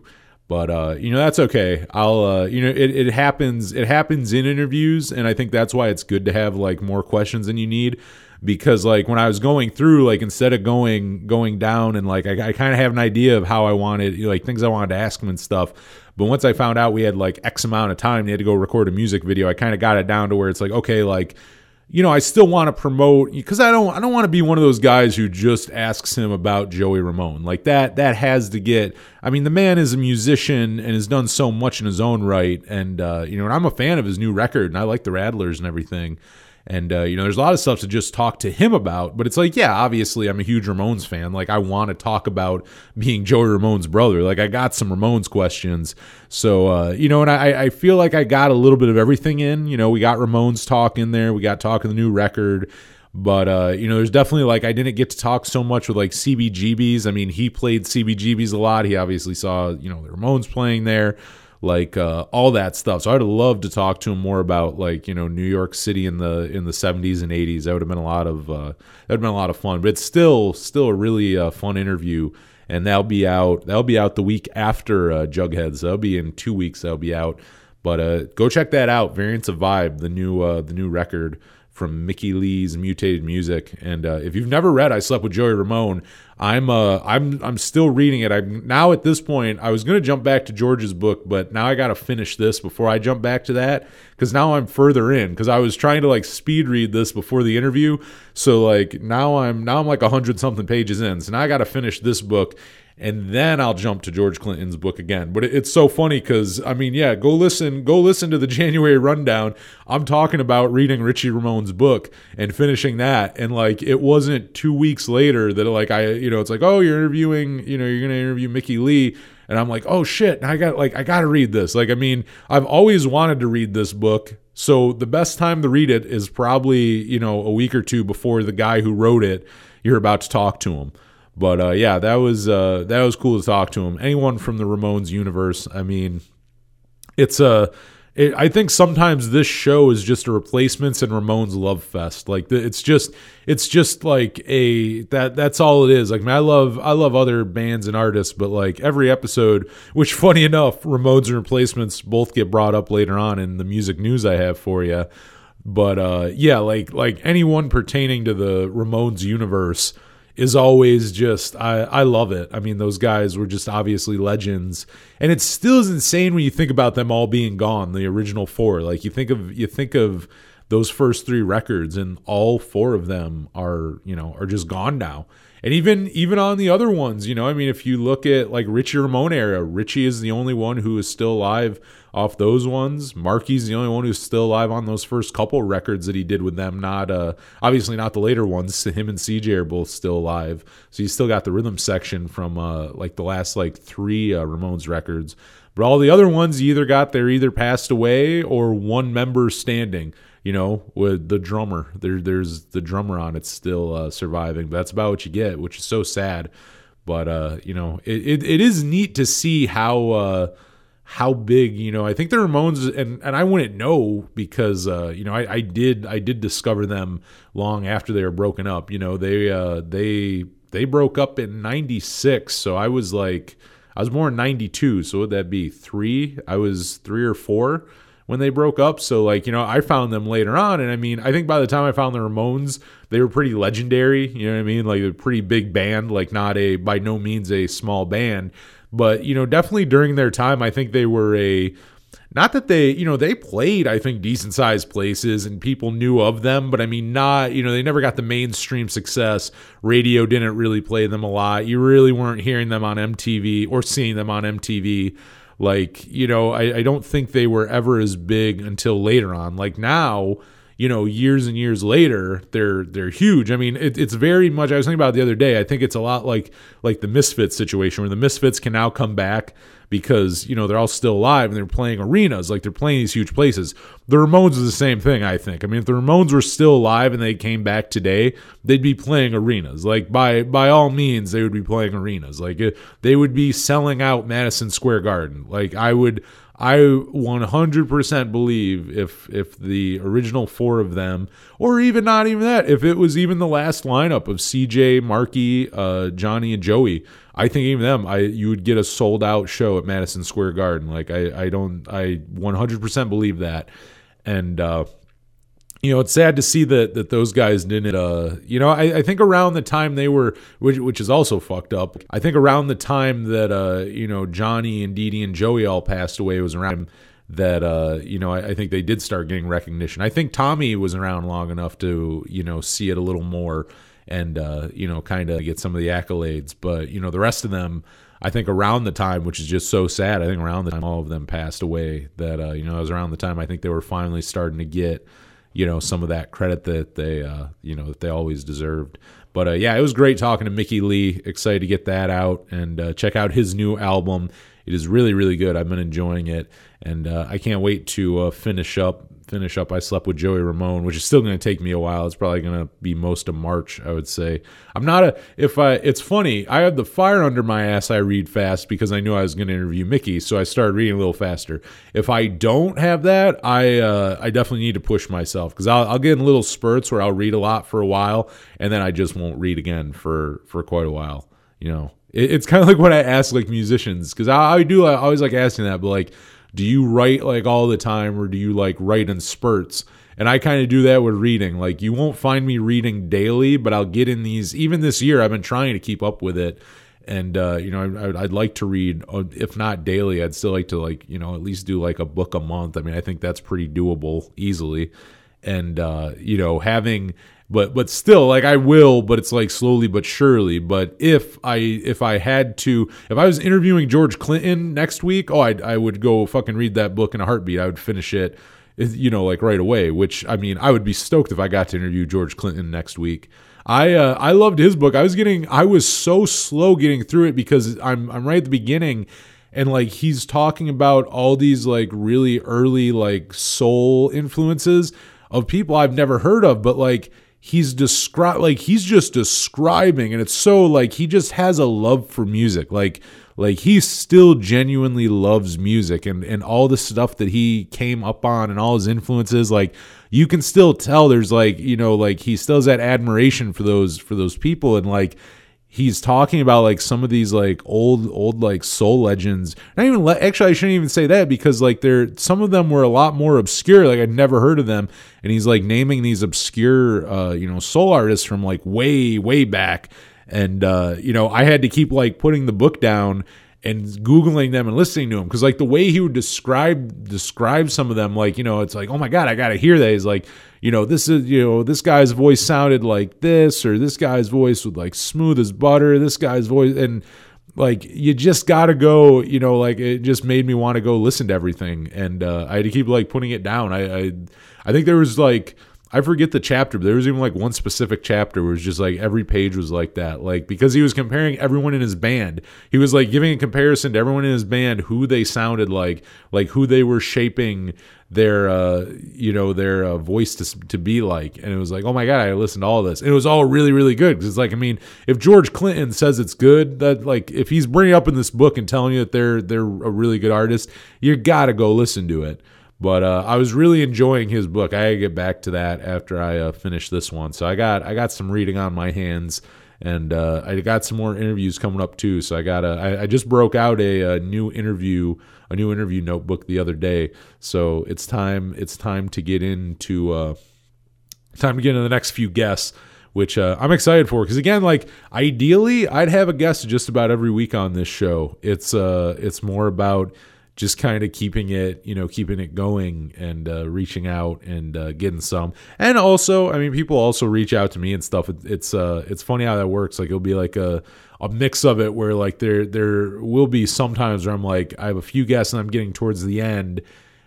but uh, you know that's okay. I'll uh, you know it, it happens it happens in interviews, and I think that's why it's good to have like more questions than you need because like when I was going through like instead of going going down and like I, I kind of have an idea of how I wanted you know, like things I wanted to ask him and stuff. But once I found out we had like X amount of time, they had to go record a music video. I kind of got it down to where it's like okay, like you know, I still want to promote because I don't I don't want to be one of those guys who just asks him about Joey Ramone. Like that that has to get I mean, the man is a musician and has done so much in his own right and uh, you know, and I'm a fan of his new record and I like the Rattlers and everything. And uh, you know, there's a lot of stuff to just talk to him about. But it's like, yeah, obviously, I'm a huge Ramones fan. Like, I want to talk about being Joey Ramone's brother. Like, I got some Ramones questions. So uh, you know, and I, I feel like I got a little bit of everything in. You know, we got Ramones talk in there. We got talking the new record. But uh, you know, there's definitely like I didn't get to talk so much with like CBGBs. I mean, he played CBGBs a lot. He obviously saw you know the Ramones playing there like uh, all that stuff. So I'd love to talk to him more about like you know New York City in the in the 70s and 80s. That would have been a lot of uh, that would been a lot of fun. But it's still still a really uh, fun interview, and that'll be out that'll be out the week after uh, Jugheads. That'll be in two weeks. That'll be out. But uh, go check that out. Variants of Vibe, the new uh, the new record from Mickey Leigh's Mutated Music. And uh, if you've never read I Slept with Joey Ramone, I'm uh I'm I'm still reading it. I'm now at this point. I was gonna jump back to George's book, but now I got to finish this before I jump back to that because now I'm further in. Because I was trying to like speed read this before the interview, so like now I'm now I'm like a hundred something pages in. So now I got to finish this book and then I'll jump to George Clinton's book again. But it's so funny because I mean, yeah, go listen, go listen to the January rundown. I'm talking about reading Richie Ramone's book and finishing that, and like it wasn't two weeks later that like I, you know, it's like, oh, you're interviewing, you know, you're gonna interview Mickey Leigh. And I'm like, oh shit, I got like I gotta read this. Like, I mean, I've always wanted to read this book. So the best time to read it is probably, you know, a week or two before the guy who wrote it, you're about to talk to him. But uh, yeah, that was uh, that was cool to talk to him. Anyone from the Ramones universe, I mean, it's a it, I think sometimes this show is just a replacements and Ramones love fest. Like it's just it's just like a that that's all it is. Like I, mean, I love I love other bands and artists, but like every episode, which funny enough, Ramones and replacements both get brought up later on in the music news I have for you. But uh, yeah, like like anyone pertaining to the Ramones universe is always just I, I love it. I mean, those guys were just obviously legends. And it still is insane when you think about them all being gone, the original four. Like you think of you think of those first three records and all four of them are, you know, are just gone now. And even even on the other ones, you know, I mean, if you look at like Richie Ramone era, Richie is the only one who is still alive off those ones. Marky's the only one who's still alive on those first couple records that he did with them. Not uh, obviously not the later ones. Him and CJ are both still alive, so you still got the rhythm section from uh, like the last like three uh, Ramones records. But all the other ones, you either got they're either passed away or one member standing you know, with the drummer. There, there's the drummer on it still uh, surviving. But that's about what you get, which is so sad. But uh, you know, it, it, it is neat to see how uh, how big. You know, I think the Ramones, and and I wouldn't know because uh, you know I, I did I did discover them long after they were broken up. You know, they uh, they they broke up in '96, so I was like. I was born in 92, so would that be three? I was three or four when they broke up. So like, you know, I found them later on and I mean, I think by the time I found the Ramones, they were pretty legendary, you know what I mean? Like a pretty big band, like not a by no means a small band, but you know, definitely during their time I think they were a not that they, you know, they played, I think, decent sized places and people knew of them, but I mean, not, you know, they never got the mainstream success. Radio didn't really play them a lot. You really weren't hearing them on MTV or seeing them on MTV. Like, you know, I, I don't think they were ever as big until later on. Like now, you know, years and years later, they're they're huge. I mean, it, it's very much. I was thinking about the other day. I think it's a lot like like the Misfits situation, where the Misfits can now come back because you know they're all still alive and they're playing arenas, like they're playing these huge places. The Ramones is the same thing, I think. I mean, if the Ramones were still alive and they came back today, they'd be playing arenas. Like by by all means, they would be playing arenas. Like it, they would be selling out Madison Square Garden. Like I would. I 100% believe if if the original four of them, or even not even that, if it was even the last lineup of CJ, Marky, uh, Johnny, and Joey, I think even them, I you would get a sold out show at Madison Square Garden. Like I, I don't, I 100% believe that, and uh, you know, it's sad to see that that those guys didn't. Uh, you know, I, I think around the time they were, which which is also fucked up. I think around the time that uh, you know Johnny and Dee Dee and Joey all passed away was around that uh, you know I, I, think they did start getting recognition. I think Tommy was around long enough to you know see it a little more and uh, you know kind of get some of the accolades. But you know the rest of them, I think around the time, which is just so sad. I think around the time all of them passed away, that uh, you know it was around the time I think they were finally starting to get you know some of that credit that they uh, you know that they always deserved. But uh, yeah, it was great talking to Mickey Leigh. Excited to get that out and uh, check out his new album. It is really really good. I've been enjoying it, and uh, I can't wait to uh, finish up finish up. I slept with Joey Ramone, which is still going to take me a while. It's probably going to be most of March, I would say. I'm not a if I. It's funny. I had the fire under my ass. I read fast because I knew I was going to interview Mickey, so I started reading a little faster. If I don't have that, I uh, I definitely need to push myself because I'll, I'll get in little spurts where I'll read a lot for a while and then I just won't read again for for quite a while. You know, it, it's kind of like what I ask like musicians because I, I do I always like asking that, but like do you write like all the time or do you like write in spurts? And I kind of do that with reading. Like you won't find me reading daily, but I'll get in these. Even this year, I've been trying to keep up with it. And uh, you know, I, I'd like to read, uh, if not daily, I'd still like to like you know at least do like a book a month. I mean, I think that's pretty doable easily. And uh, you know, having but but still like I will but it's like slowly but surely. But if I if I had to if I was interviewing George Clinton next week oh I I would go fucking read that book in a heartbeat. I would finish it you know like right away which I mean I would be stoked if I got to interview George Clinton next week. I uh, I loved his book. I was getting I was so slow getting through it because I'm I'm right at the beginning and like he's talking about all these like really early like soul influences of people I've never heard of but like he's describe like he's just describing and it's so like he just has a love for music. Like like he still genuinely loves music and and all the stuff that he came up on and all his influences. Like you can still tell there's like you know like he still has that admiration for those for those people. And like he's talking about like some of these like old old like soul legends. Not even le- actually i shouldn't even say that because like they're some of them were a lot more obscure. Like i'd never heard of them. And he's like naming these obscure uh you know soul artists from like way way back. And uh you know i had to keep like putting the book down and googling them and listening to them because like the way he would describe describe some of them like you know it's like oh my god i gotta hear that. He's like you know this is you know this guy's voice sounded like this or this guy's voice was like smooth as butter this guy's voice and like you just gotta go you know like it just made me want to go listen to everything. And uh, i had to keep like putting it down. I i, I think there was like I forget the chapter, but there was even like one specific chapter where it was just like every page was like that. Like because he was comparing everyone in his band. He was like giving a comparison to everyone in his band, who they sounded like, like who they were shaping their uh you know their uh, voice to, to be like and it was like oh my god i listened to all this and it was all really really good because it's like i mean if george clinton says it's good that like if he's bringing up in this book and telling you that they're they're a really good artist you gotta go listen to it but uh, I was really enjoying his book. I get back to that after I uh, finish this one. So I got I got some reading on my hands, and uh, I got some more interviews coming up too. So I got a I, I just broke out a, a, new interview a new interview notebook the other day. So it's time it's time to get into uh, time to get into the next few guests. Which uh, I'm excited for because again, like ideally, I'd have a guest just about every week on this show. It's uh, it's more about just kind of keeping it, you know, keeping it going and uh, reaching out and uh, getting some. And also, I mean, people also reach out to me and stuff. It, it's uh, it's funny how that works. Like it'll be like a a mix of it where like there there will be sometimes where I'm like I have a few guests and I'm getting towards the end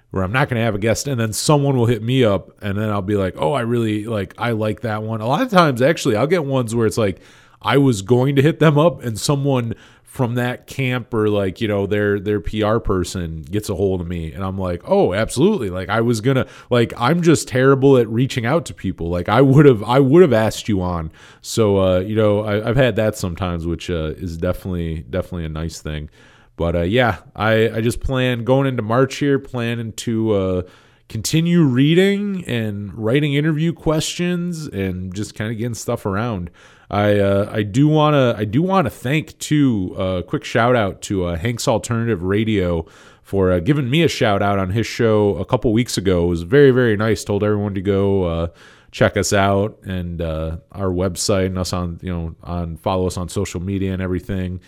where I'm not going to have a guest and then someone will hit me up and then I'll be like, "Oh, I really like I like that one." A lot of times actually, I'll get ones where it's like I was going to hit them up and someone from that camp or like you know their their PR person gets a hold of me and I'm like oh absolutely. Like I was gonna like I'm just terrible at reaching out to people. Like I would have I would have asked you on. So uh you know I, have had that sometimes which uh, is definitely definitely a nice thing. But uh yeah I I just plan going into March here planning to uh continue reading and writing interview questions and just kind of getting stuff around I uh, I do want to I do want to thank too a uh, quick shout out to uh, Hank's Alternative Radio for uh, giving me a shout out on his show a couple weeks ago. It was very very nice. Told everyone to go uh, check us out and uh, our website and us on you know on follow us on social media and everything.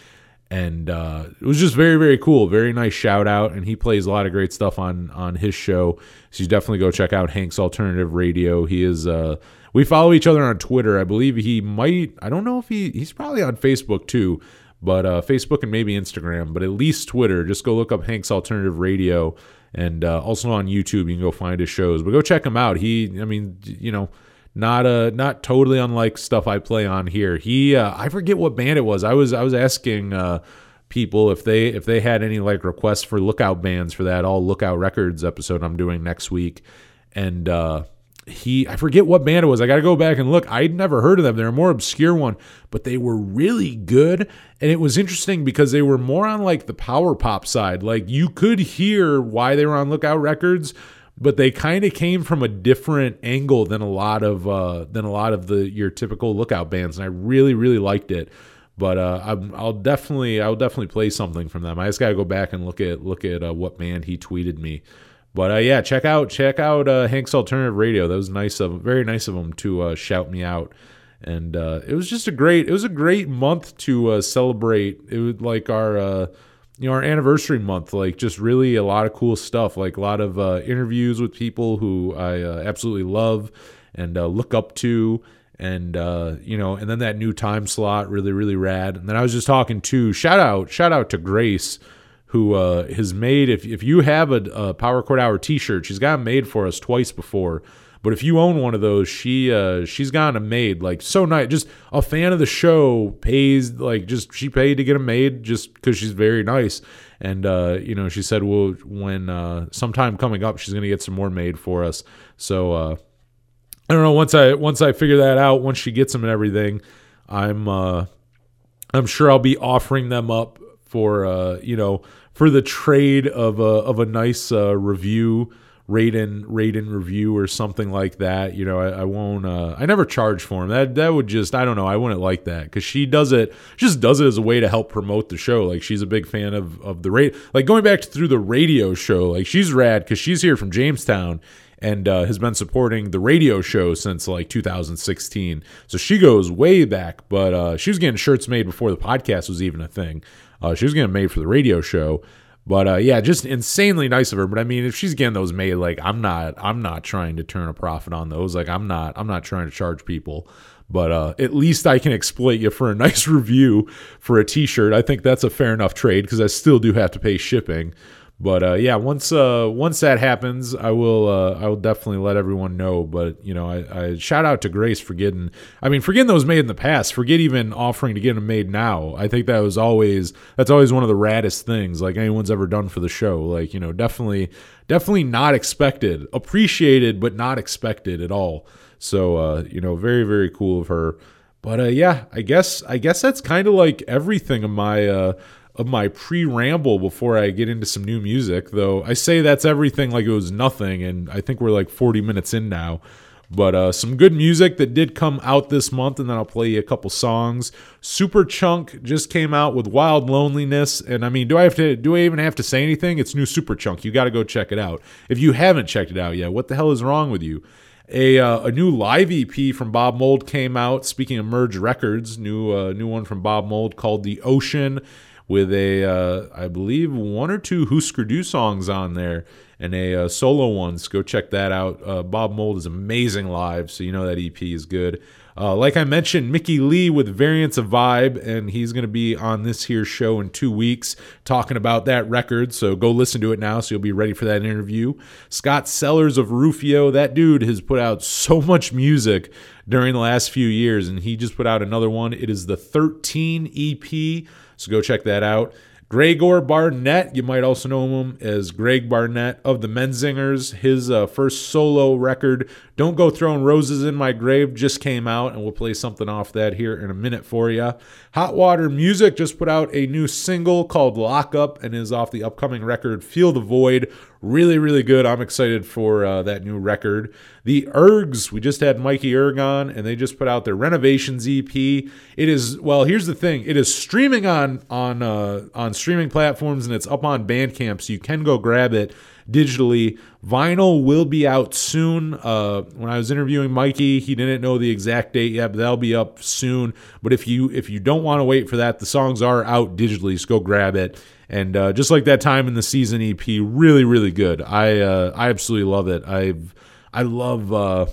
And uh, it was just very very cool. Very nice shout out. And he plays a lot of great stuff on on his show. So you definitely go check out Hank's Alternative Radio. He is uh, we follow each other on Twitter. I believe he might. I don't know if he he's probably on Facebook too, but uh, Facebook and maybe Instagram, but at least Twitter. Just go look up Hank's Alternative Radio, and uh, also on YouTube you can go find his shows. But go check him out. He, I mean, you know. Not uh not totally unlike stuff I play on here. He uh, I forget what band it was. I was I was asking uh, people if they if they had any like requests for lookout bands for that all lookout records episode I'm doing next week and uh he I forget what band it was. I got to go back and look. I'd never heard of them. They're a more obscure one, but they were really good. And it was interesting because they were more on like the power pop side. Like you could hear why they were on Lookout Records, but they kind of came from a different angle than a lot of uh, than a lot of the your typical Lookout bands. And I really really liked it. But uh, i will definitely I'll definitely play something from them. I just got to go back and look at look at uh, what band he tweeted me. But uh, yeah, check out check out uh, Hank's Alternative Radio. That was nice of very nice of him to uh, shout me out, and it was just a great it was a great month to celebrate. It was like our you know our anniversary month, like just really a lot of cool stuff, like a lot of uh, interviews with people who I absolutely love and uh, look up to. And you know, and then that new time slot, really, really rad. And then I was just talking to shout out, shout out to Grace, who uh, has made if if you have a, a Power Chord Hour T-shirt, she's got them made for us twice before. But if you own one of those, she uh, she's gotten them made like so nice. Just a fan of the show pays like just she paid to get them made just because she's very nice. And uh, you know she said well when uh, sometime coming up she's gonna get some more made for us. So uh, I don't know once I once I figure that out once she gets them and everything, I'm uh, I'm sure I'll be offering them up for uh, you know for the trade of a of a nice uh, review rate and rate and review or something like that. You know, I, I won't. Uh, I never charge for them. That that would just. I don't know. I wouldn't like that because she does it. She just does it as a way to help promote the show. Like she's a big fan of of the rate. Like going back to, through the radio show. Like she's rad because she's here from Jamestown and uh, has been supporting the radio show since like 2016. So she goes way back, but uh, she was getting shirts made before the podcast was even a thing. Uh, she was getting made for the radio show. But uh, yeah, just insanely nice of her. But I mean, if she's getting those made, like I'm not, I'm not trying to turn a profit on those. Like I'm not, I'm not trying to charge people. But uh, at least I can exploit you for a nice review for a T-shirt. I think that's a fair enough trade because I still do have to pay shipping. But uh, yeah, once uh, once that happens, I will uh, I will definitely let everyone know. But you know, I, I shout out to Grace for getting. I mean, for getting those made in the past. Forget even offering to get them made now. I think that was always that's always one of the raddest things like anyone's ever done for the show. Like you know, definitely definitely not expected, appreciated, but not expected at all. So uh, you know, very very cool of her. But uh, yeah, I guess I guess that's kind of like everything of my uh, of my pre ramble before I get into some new music. Though I say that's everything like it was nothing, and I think we're like 40 minutes in now. But uh, some good music that did come out this month, and then I'll play you a couple songs. Superchunk just came out with Wild Loneliness, and I mean, do I have to? Do I even have to say anything? It's new Superchunk. You got to go check it out. If you haven't checked it out yet, what the hell is wrong with you? A, uh, a new live EP from Bob Mould came out. Speaking of Merge Records, new uh, new one from Bob Mould called The Ocean, with a uh, I believe one or two Husker Du songs on there and a uh, solo ones. Go check that out. Uh, Bob Mould is amazing live, so you know that EP is good. Uh, like I mentioned, Mickey Leigh with Variants of Vibe, and he's going to be on this here show in two weeks talking about that record. So go listen to it now so you'll be ready for that interview. Scott Sellers of Rufio, that dude has put out so much music during the last few years, and he just put out another one. It is the 13 EP. So go check that out. Gregor Barnett, you might also know him as Greg Barnett of the Menzingers. His uh, first solo record, Don't Go Throwing Roses in My Grave, just came out, and we'll play something off that here in a minute for you. Hot Water Music just put out a new single called Lock Up and is off the upcoming record Feel the Void. Really, really good. I'm excited for uh, that new record. The Ergs, we just had Mikey Erg on, and they just put out their Renovations EP. It is well. Here's the thing: it is streaming on on uh, on streaming platforms, and it's up on Bandcamp, so you can go grab it digitally. Vinyl will be out soon. Uh, when I was interviewing Mikey, he didn't know the exact date yet, but that'll be up soon. But if you if you don't want to wait for that, the songs are out digitally, so go grab it. And uh, just like that time in the season EP, really really good. I uh, I absolutely love it. I've I love uh,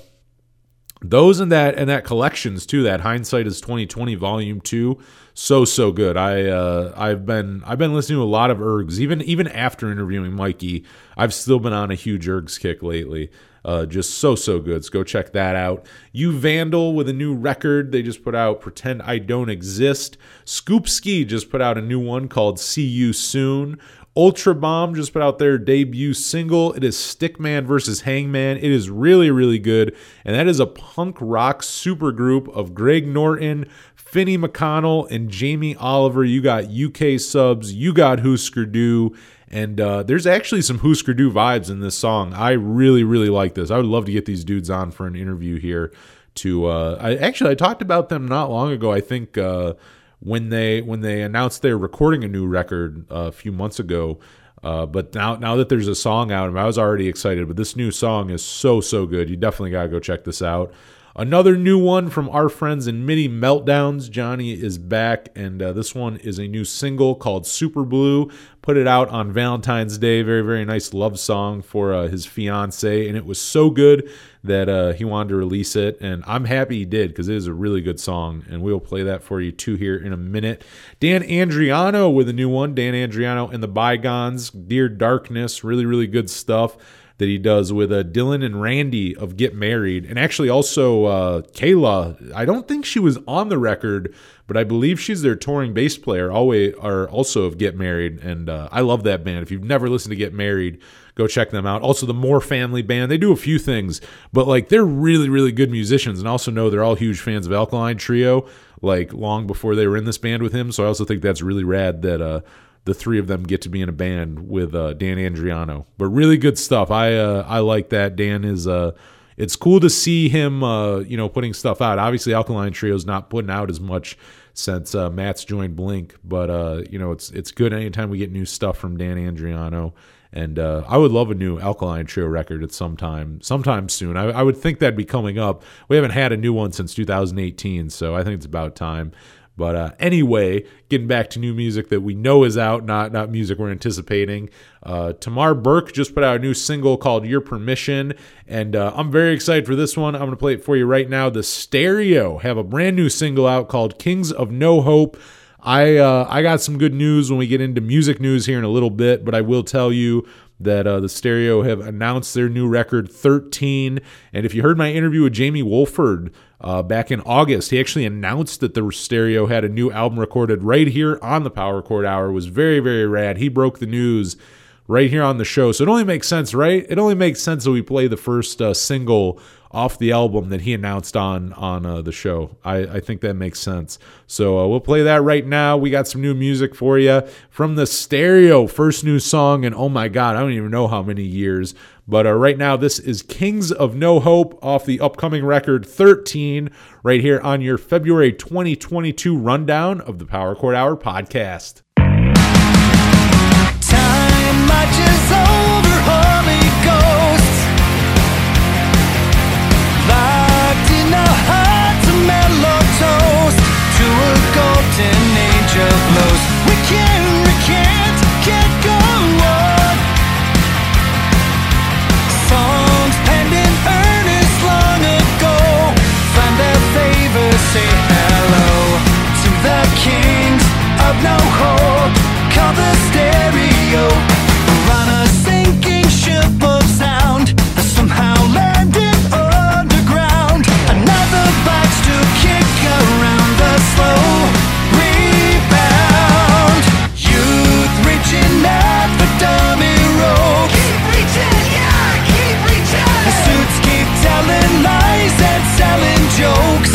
those and that and that collections too. That hindsight is twenty twenty volume two, so so good. I uh, I've been I've been listening to a lot of ergs even even after interviewing Mikey. I've still been on a huge ergs kick lately. Uh, just so so good. So go check that out. You Vandal with a new record. They just put out "Pretend I Don't Exist." Scoop Ski just put out a new one called "See You Soon." Ultra Bomb just put out their debut single. It is Stickman versus Hangman. It is really, really good. And that is a punk rock supergroup of Greg Norton, Finny McConnell, and Jamie Oliver. You got UK subs, you got Husker Du. And uh, there's actually some Husker Du vibes in this song. I really, really like this. I would love to get these dudes on for an interview here. To uh, I actually I talked about them not long ago. I think uh, when they when they announced they're recording a new record uh, a few months ago. Uh, but now now that there's a song out, I was already excited. But this new song is so so good. You definitely gotta go check this out. Another new one from our friends in Mini Meltdowns. Johnny is back, and uh, this one is a new single called Super Blue. Put it out on Valentine's Day. Very, very nice love song for uh, his fiance, and it was so good that uh, he wanted to release it. And I'm happy he did because it is a really good song, and we'll play that for you too here in a minute. Dan Andriano with a new one. Dan Andriano and the Bygones. Dear Darkness. Really, really good stuff that he does with uh, Dylan and Randy of Get Married, and actually also uh, Kayla. I don't think she was on the record, but I believe she's their touring bass player. Always are also of Get Married, and uh, I love that band. If you've never listened to Get Married, go check them out. Also, the Moore Family Band. They do a few things, but like they're really, really good musicians, and also know they're all huge fans of Alkaline Trio. Like long before they were in this band with him, so I also think that's really rad that uh the three of them get to be in a band with uh, Dan Andriano. But really good stuff. I uh, I like that. Dan is uh, it's cool to see him uh, you know putting stuff out. Obviously, Alkaline Trio's not putting out as much since uh, Matt's joined Blink, but uh, you know it's it's good anytime we get new stuff from Dan Andriano. And I would love a new Alkaline Trio record at some time, sometime soon. I, I would think that'd be coming up. We haven't had a new one since 2018, so I think it's about time. But uh, anyway, getting back to new music that we know is out, not not music we're anticipating. Uh, Tamar Burke just put out a new single called "Your Permission," and uh, I'm very excited for this one. I'm going to play it for you right now. The Stereo have a brand new single out called "Kings of No Hope." I uh, I got some good news when we get into music news here in a little bit, but I will tell you that uh, the Stereo have announced their new record 13. And if you heard my interview with Jamie Wolford uh, back in August, he actually announced that the Stereo had a new album recorded right here on the Power Chord Hour. It was very very rad. He broke the news right here on the show, so it only makes sense, right? It only makes sense that we play the first uh, single off the album that he announced on on uh, the show. I, I think that makes sense. So uh, we'll play that right now. We got some new music for you from the Stereo, first new song, and oh my god, I don't even know how many years. But uh, right now, this is Kings of No Hope off the upcoming record 13, right here on your February 2022 rundown of the Power Chord Hour podcast. Time marches over Holy Ghost Locked in a mellow toast To a golden of blows We can, we can't, can't say hello To the kings of no hope Call the stereo. We're on a sinking ship of sound Somehow landed underground. Another box to kick around the slow rebound. Youth reaching out for dummy ropes Keep reaching, yeah, keep reaching. The suits keep telling lies and selling jokes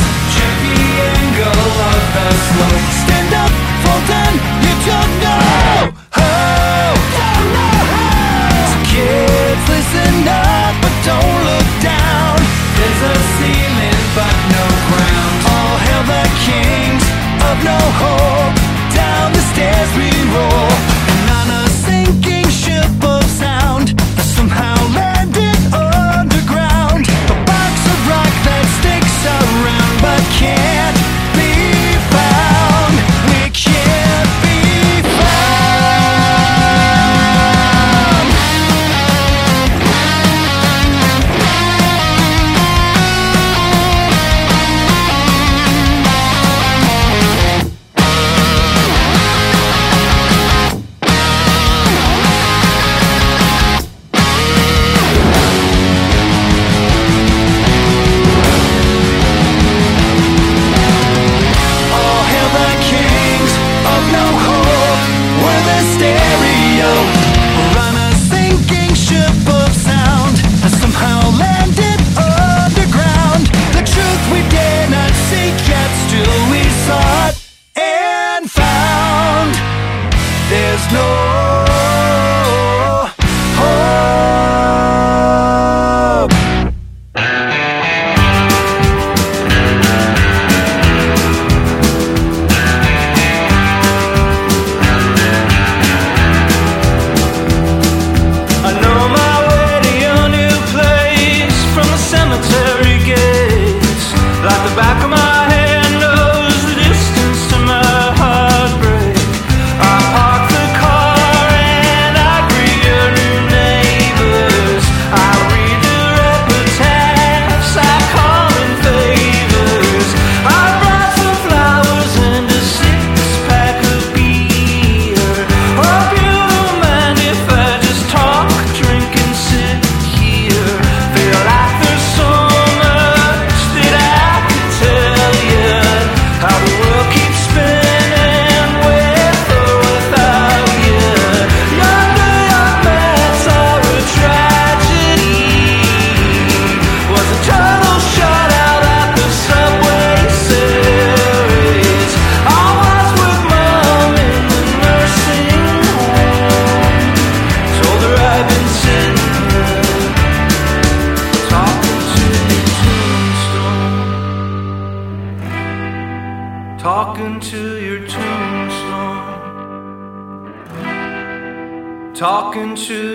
walking to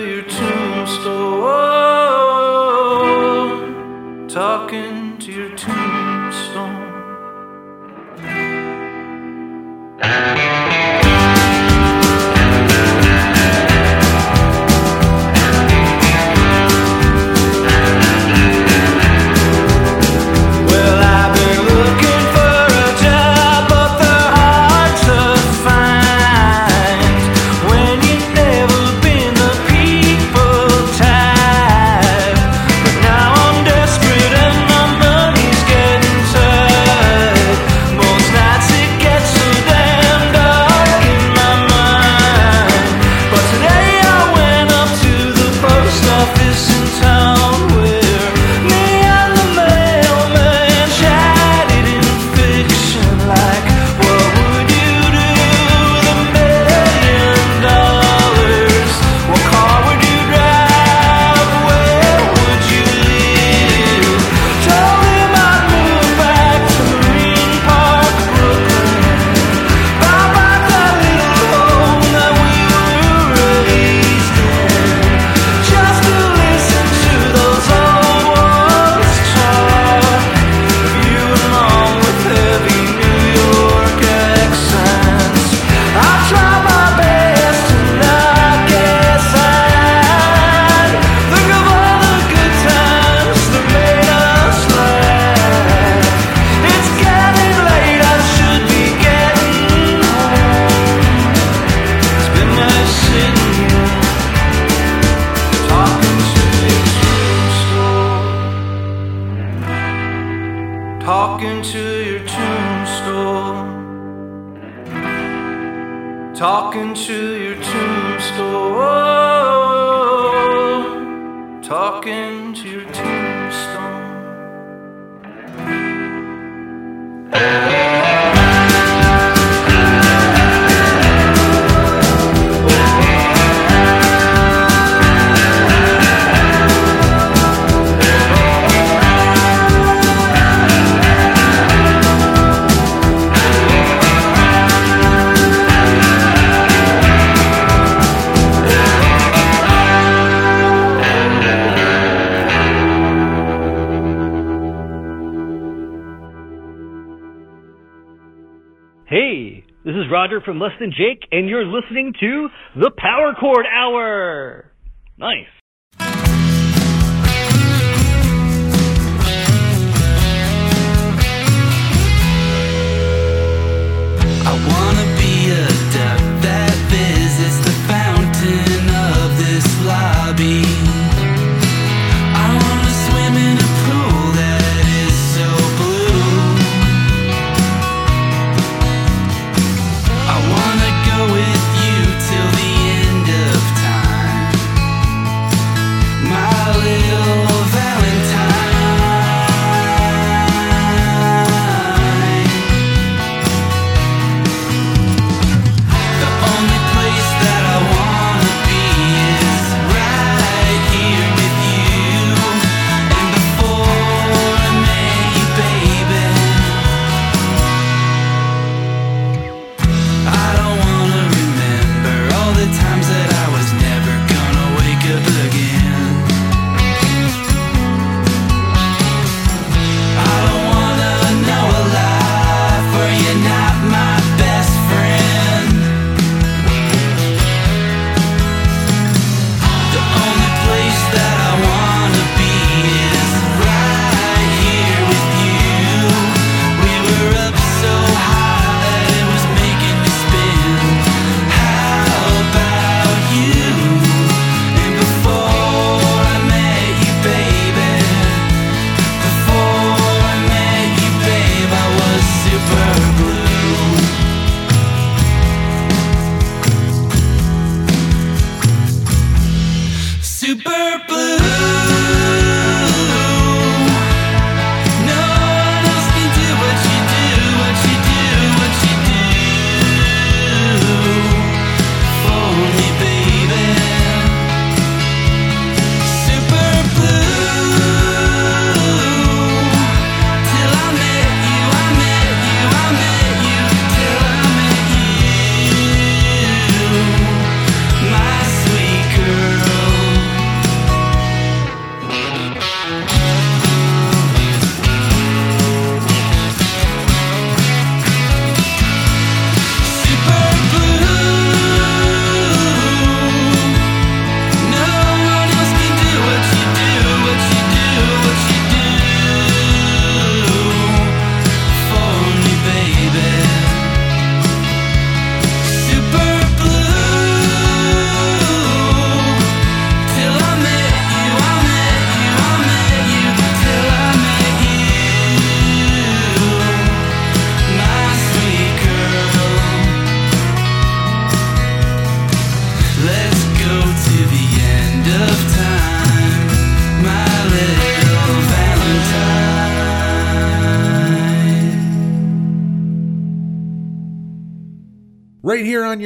Roger from Less Than Jake, and you're listening to the Power Chord Hour. Nice. I wanna be a duck that visits the fountain of this lobby.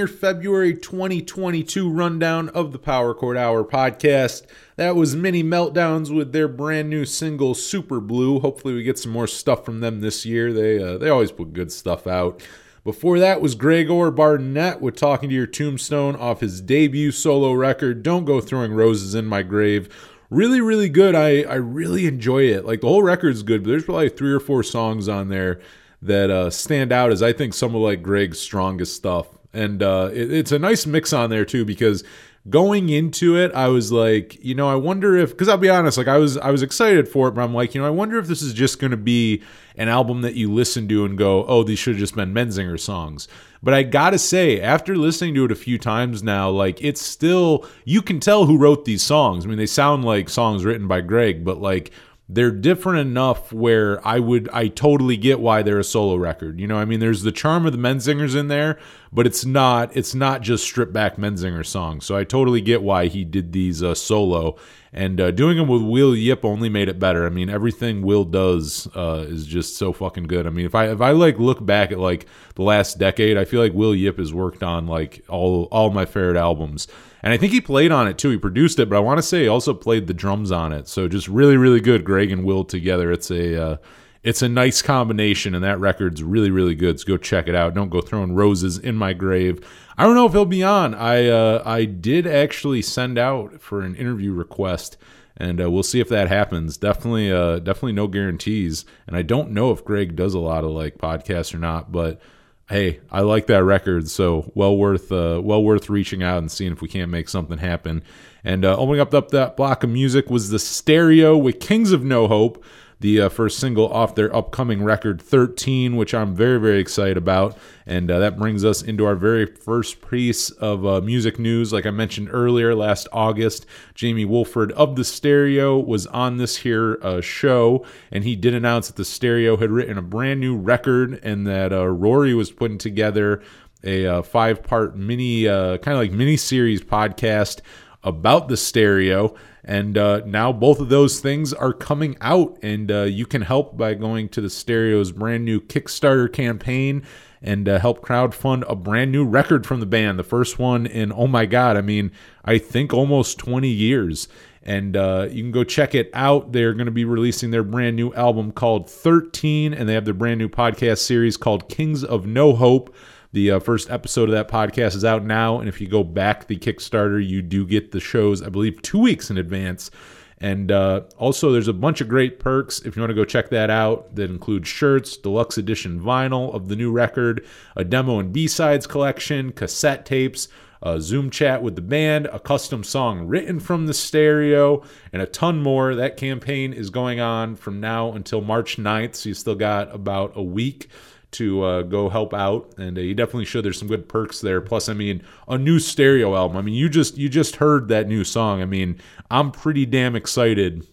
Your February 2022 rundown of the Power Chord Hour podcast. That was Mini Meltdowns with their brand new single Super Blue. Hopefully, we get some more stuff from them this year. They uh, they always put good stuff out. Before that was Gregor Barnett with Talking to Your Tombstone off his debut solo record, Don't Go Throwing Roses in My Grave. Really, really good. I, I really enjoy it. Like the whole record's good, but there's probably three or four songs on there that uh, stand out as I think some of like Greg's strongest stuff. And uh, it, it's a nice mix on there too because going into it, I was like, you know, I wonder if because I'll be honest, like I was I was excited for it, but I'm like, you know, I wonder if this is just going to be an album that you listen to and go, oh, these should have just been Menzinger songs. But I gotta say, after listening to it a few times now, like it's still you can tell who wrote these songs. I mean, they sound like songs written by Greg, but like they're different enough where I would I totally get why they're a solo record. You know, I mean there's the charm of the Menzingers in there, but it's not it's not just stripped back Menzinger songs. So I totally get why he did these uh, solo and uh, doing them with Will Yip only made it better. I mean everything Will does uh, is just so fucking good. I mean if I if I like look back at like the last decade, I feel like Will Yip has worked on like all all my favorite albums. And I think he played on it too. He produced it, but I want to say he also played the drums on it. So just really, really good. Greg and Will together. It's a uh, it's a nice combination, and that record's really, really good. So go check it out. Don't go throwing roses in my grave. I don't know if he'll be on. I uh, I did actually send out for an interview request, and uh, we'll see if that happens. Definitely, uh, definitely no guarantees. And I don't know if Greg does a lot of like podcasts or not, but hey, I like that record, so well worth uh, well worth reaching out and seeing if we can't make something happen. And uh, opening up, up that block of music was the Stereo with Kings of No Hope, the uh, first single off their upcoming record 13, which I'm very very excited about. And uh, that brings us into our very first piece of uh, music news. Like I mentioned earlier, last August, Jamie Wolford of the Stereo was on this here uh, show, and he did announce that the Stereo had written a brand new record, and that uh, Rory was putting together a uh, five part mini, kind of like mini series podcast about the stereo. And uh, now both of those things are coming out, and uh, you can help by going to the Stereo's brand new Kickstarter campaign and uh, help crowdfund a brand new record from the band. The first one in, oh my God, I mean, I think almost 20 years. And uh, you can go check it out. They're going to be releasing their brand new album called 13, and they have their brand new podcast series called Kings of No Hope. The uh, first episode of that podcast is out now, and if you go back the Kickstarter, you do get the shows, I believe, two weeks in advance. And uh, also, there's a bunch of great perks if you want to go check that out. That include shirts, deluxe edition vinyl of the new record, a demo and B-sides collection, cassette tapes, a Zoom chat with the band, a custom song written from the stereo, and a ton more. That campaign is going on from now until March 9th, so you still got about a week to uh, go help out, and uh, you definitely should. There's some good perks there. Plus, I mean, a new stereo album. I mean, you just you just heard that new song. I mean, I'm pretty damn excited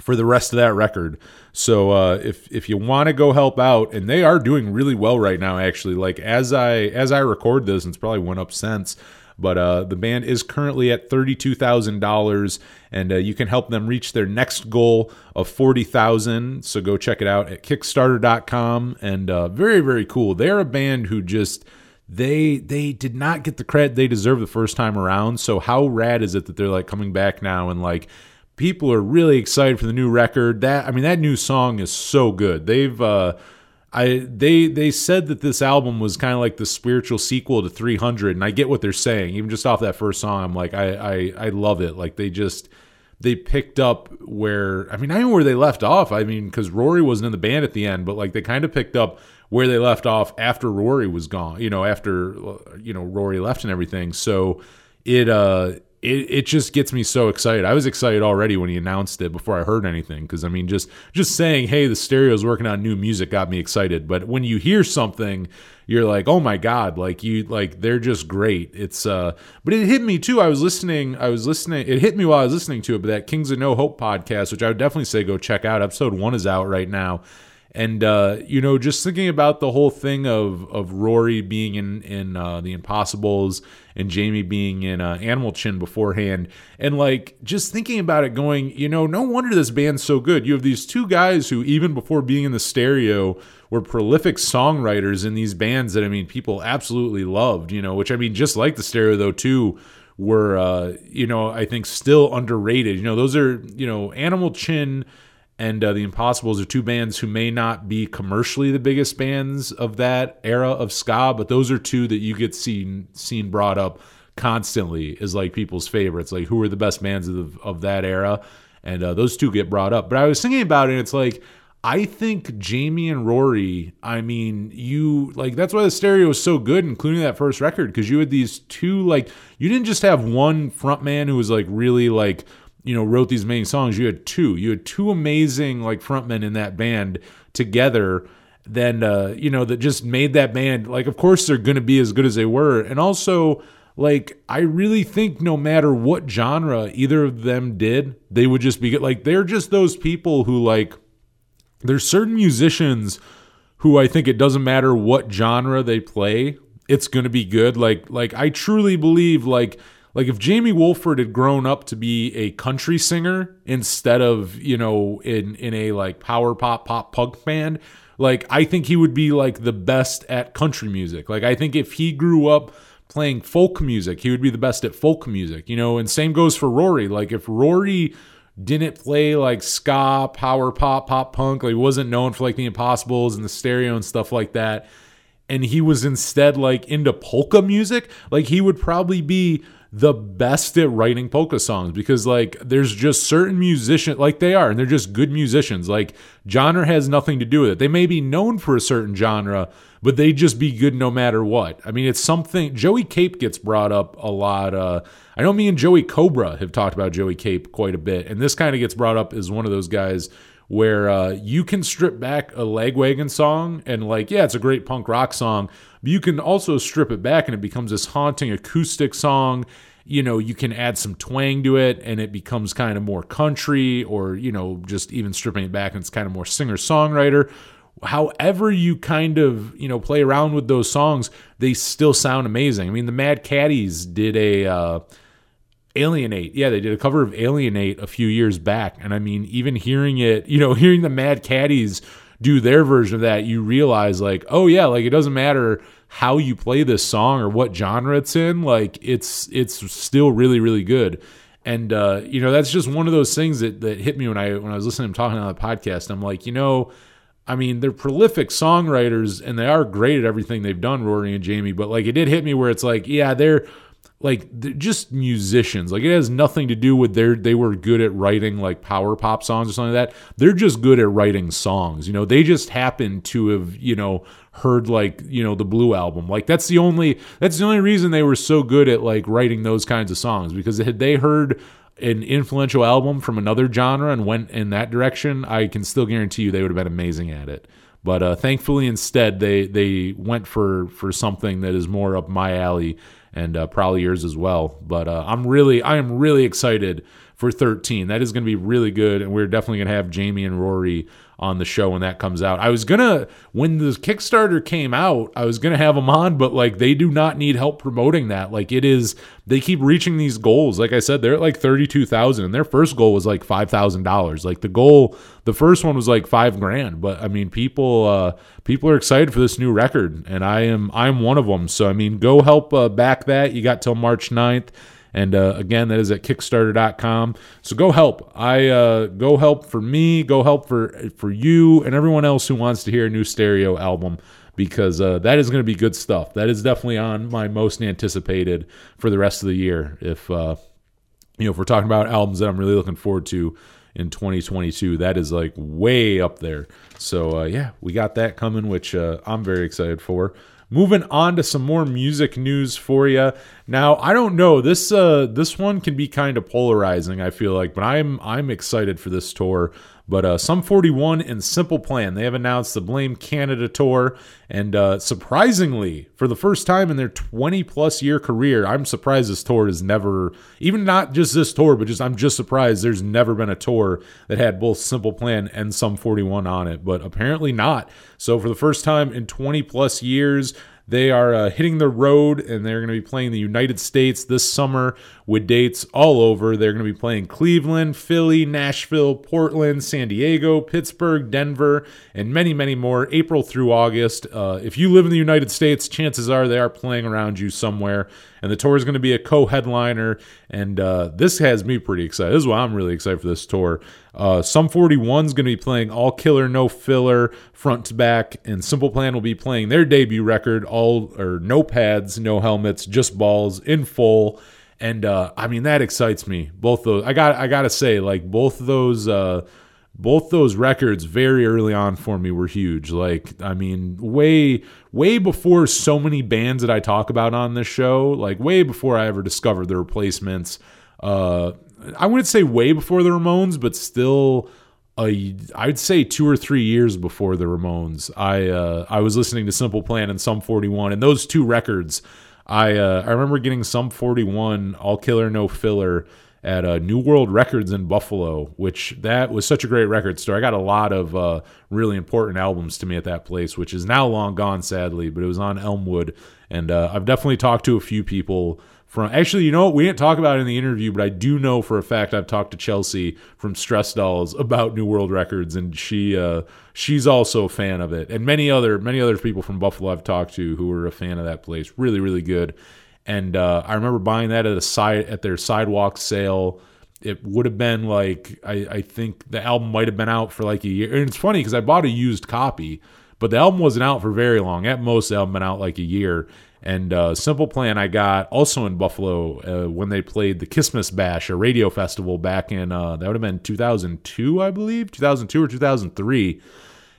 for the rest of that record. So uh, if if you want to go help out, and they are doing really well right now, actually. Like as I as I record this, and it's probably went up since. But uh, the band is currently at thirty-two thousand dollars, and uh, you can help them reach their next goal of forty thousand. So go check it out at Kickstarter.com. And uh, very, very cool. They're a band who just they they did not get the credit they deserve the first time around. So how rad is it that they're like coming back now and like people are really excited for the new record. That I mean, that new song is so good. They've uh, I they they said that this album was kind of like the spiritual sequel to 300, and I get what they're saying. Even just off that first song, I'm like, I I, I love it. Like they just they picked up where I mean, I know where they left off. I mean, because Rory wasn't in the band at the end, but like they kind of picked up where they left off after Rory was gone. You know, after you know Rory left and everything. So it uh it, it just gets me so excited. I was excited already when he announced it before I heard anything because I mean just just saying hey the stereo's working on new music got me excited. But when you hear something you're like oh my god like you like they're just great. It's uh but it hit me too. I was listening I was listening it hit me while I was listening to it but that Kings of No Hope podcast which I would definitely say go check out. Episode 1 is out right now And uh, you know, just thinking about the whole thing of of Rory being in in uh, the Impossibles and Jamie being in uh, Animal Chin beforehand, and like just thinking about it, going, you know, no wonder this band's so good. You have these two guys who, even before being in the stereo, were prolific songwriters in these bands that I mean people absolutely loved. You know, which I mean, just like the stereo though too were uh, you know I think still underrated. You know, those are you know Animal Chin and uh, the Impossibles are two bands who may not be commercially the biggest bands of that era of ska, but those are two that you get seen seen brought up constantly as like people's favorites. Like who are the best bands of of that era, and uh, those two get brought up. But I was thinking about it. And it's like I think Jamie and Rory. I mean, you like that's why the stereo was so good, including that first record, because you had these two like you didn't just have one frontman who was like really like you know wrote these main songs you had two. You had two amazing like frontmen in that band together then uh you know that just made that band like of course they're going to be as good as they were. And also like i really think no matter what genre either of them did they would just be good. Like they're just those people who like there's certain musicians who I think it doesn't matter what genre they play, it's going to be good. Like like I truly believe like like if Jamie Wolford had grown up to be a country singer instead of, you know, in in a like power pop pop punk band, like I think he would be like the best at country music. Like I think if he grew up playing folk music, he would be the best at folk music, you know, and same goes for Rory. Like if Rory didn't play like ska, power pop, pop punk. Like he wasn't known for like the Impossibles and the stereo and stuff like that. And he was instead like into polka music. Like he would probably be the best at writing polka songs because like there's just certain musicians like they are and they're just good musicians. Like genre has nothing to do with it. They may be known for a certain genre, but they just be good no matter what. I mean, it's something Joey Cape gets brought up a lot. Uh, I know me and Joey Cobra have talked about Joey Cape quite a bit, and this kind of gets brought up as one of those guys where uh, you can strip back a Lagwagon song and like, yeah, it's a great punk rock song, but you can also strip it back and it becomes this haunting acoustic song. You know, you can add some twang to it and it becomes kind of more country, or you know, just even stripping it back and it's kind of more singer songwriter however you kind of you know play around with those songs they still sound amazing. I mean the mad caddies did a uh, Alien 8. Yeah they did a cover of Alien 8 a few years back. And i mean even hearing it you know hearing the mad caddies do their version of that you realize like oh yeah like it doesn't matter how you play this song or what genre it's in like it's it's still really really good and uh, you know that's just one of those things that, that hit me when I when I was listening to him talking on the podcast. I'm like, you know, I mean, they're prolific songwriters and they are great at everything they've done, Rory and Jamie. But like, it did hit me where it's like, yeah, they're like just musicians. Like, it has nothing to do with their they were good at writing like power pop songs or something like that. They're just good at writing songs. You know, they just happen to have you know heard like you know the Blue album. Like that's the only that's the only reason they were so good at like writing those kinds of songs because had they heard an influential album from another genre and went in that direction, I can still guarantee you they would have been amazing at it. But uh, thankfully, instead they they went for for something that is more up my alley and uh, probably yours as well. But uh, I'm really I am really excited for 13. That is going to be really good, and we're definitely going to have Jamie and Rory on the show when that comes out. I was gonna when the Kickstarter came out, I was gonna have them on, but like they do not need help promoting that. Like it is, they keep reaching these goals. Like I said, they're at like thirty two thousand, and their first goal was like five thousand dollars. Like the goal, the first one was like five grand. But I mean, people, uh, people are excited for this new record, and I am, I'm one of them. So I mean, go help uh, back that. You got till March 9th. And uh, again, that is at Kickstarter.com. So go help. I uh, go help for me. Go help for for you and everyone else who wants to hear a new stereo album because uh, that is going to be good stuff. That is definitely on my most anticipated for the rest of the year. If uh, you know, if we're talking about albums that I'm really looking forward to in 2022, that is like way up there. So uh, yeah, we got that coming, which uh, I'm very excited for. Moving on to some more music news for you. Now, I don't know this uh, this one can be kind of polarizing. I feel like, but I'm I'm excited for this tour. But uh, Sum 41 and Simple Plan, they have announced the Blame Canada tour. And uh, surprisingly, for the first time in their 20 plus year career, I'm surprised this tour has never, even not just this tour, but just I'm just surprised there's never been a tour that had both Simple Plan and Sum 41 on it. But apparently not. So for the first time in 20 plus years, they are uh, hitting the road and they're going to be playing the United States this summer with dates all over. They're going to be playing Cleveland, Philly, Nashville, Portland, San Diego, Pittsburgh, Denver, and many, many more April through August. Uh, if you live in the United States, chances are they are playing around you somewhere. And the tour is going to be a co headliner. And uh, this has me pretty excited. This is why I'm really excited for this tour. Uh, Sum 41 is going to be playing all killer, no filler, front to back, and Simple Plan will be playing their debut record, all or no pads, no helmets, just balls in full. And uh, I mean that excites me. Both those, I got, I gotta say, like both of those, uh, both those records very early on for me were huge. Like, I mean, way, way before so many bands that I talk about on this show, like way before I ever discovered the replacements. Uh, I wouldn't say way before the Ramones, but still, I'd say two or three years before the Ramones. I, uh, I was listening to Simple Plan and Sum 41, and those two records, I, uh, I remember getting Sum 41, All Killer No Filler at uh, New World Records in Buffalo, which that was such a great record store. I got a lot of uh, really important albums to me at that place, which is now long gone, sadly, but it was on Elmwood. And uh, I've definitely talked to a few people from. Actually, you know what? We didn't talk about it in the interview, but I do know for a fact I've talked to Chelsea from Stress Dolls about New World Records, and she uh, she's also a fan of it. And many other many other people from Buffalo I've talked to who are a fan of that place. Really, really good and uh, I remember buying that at a side at their sidewalk sale. It would have been like I, I think the album might have been out for like a year. And it's funny because I bought a used copy, but the album wasn't out for very long. At most, the album been out like a year. And uh, Simple Plan I got also in Buffalo uh, when they played the Christmas Bash, a radio festival back in uh, that would have been 2002, I believe, 2002 or 2003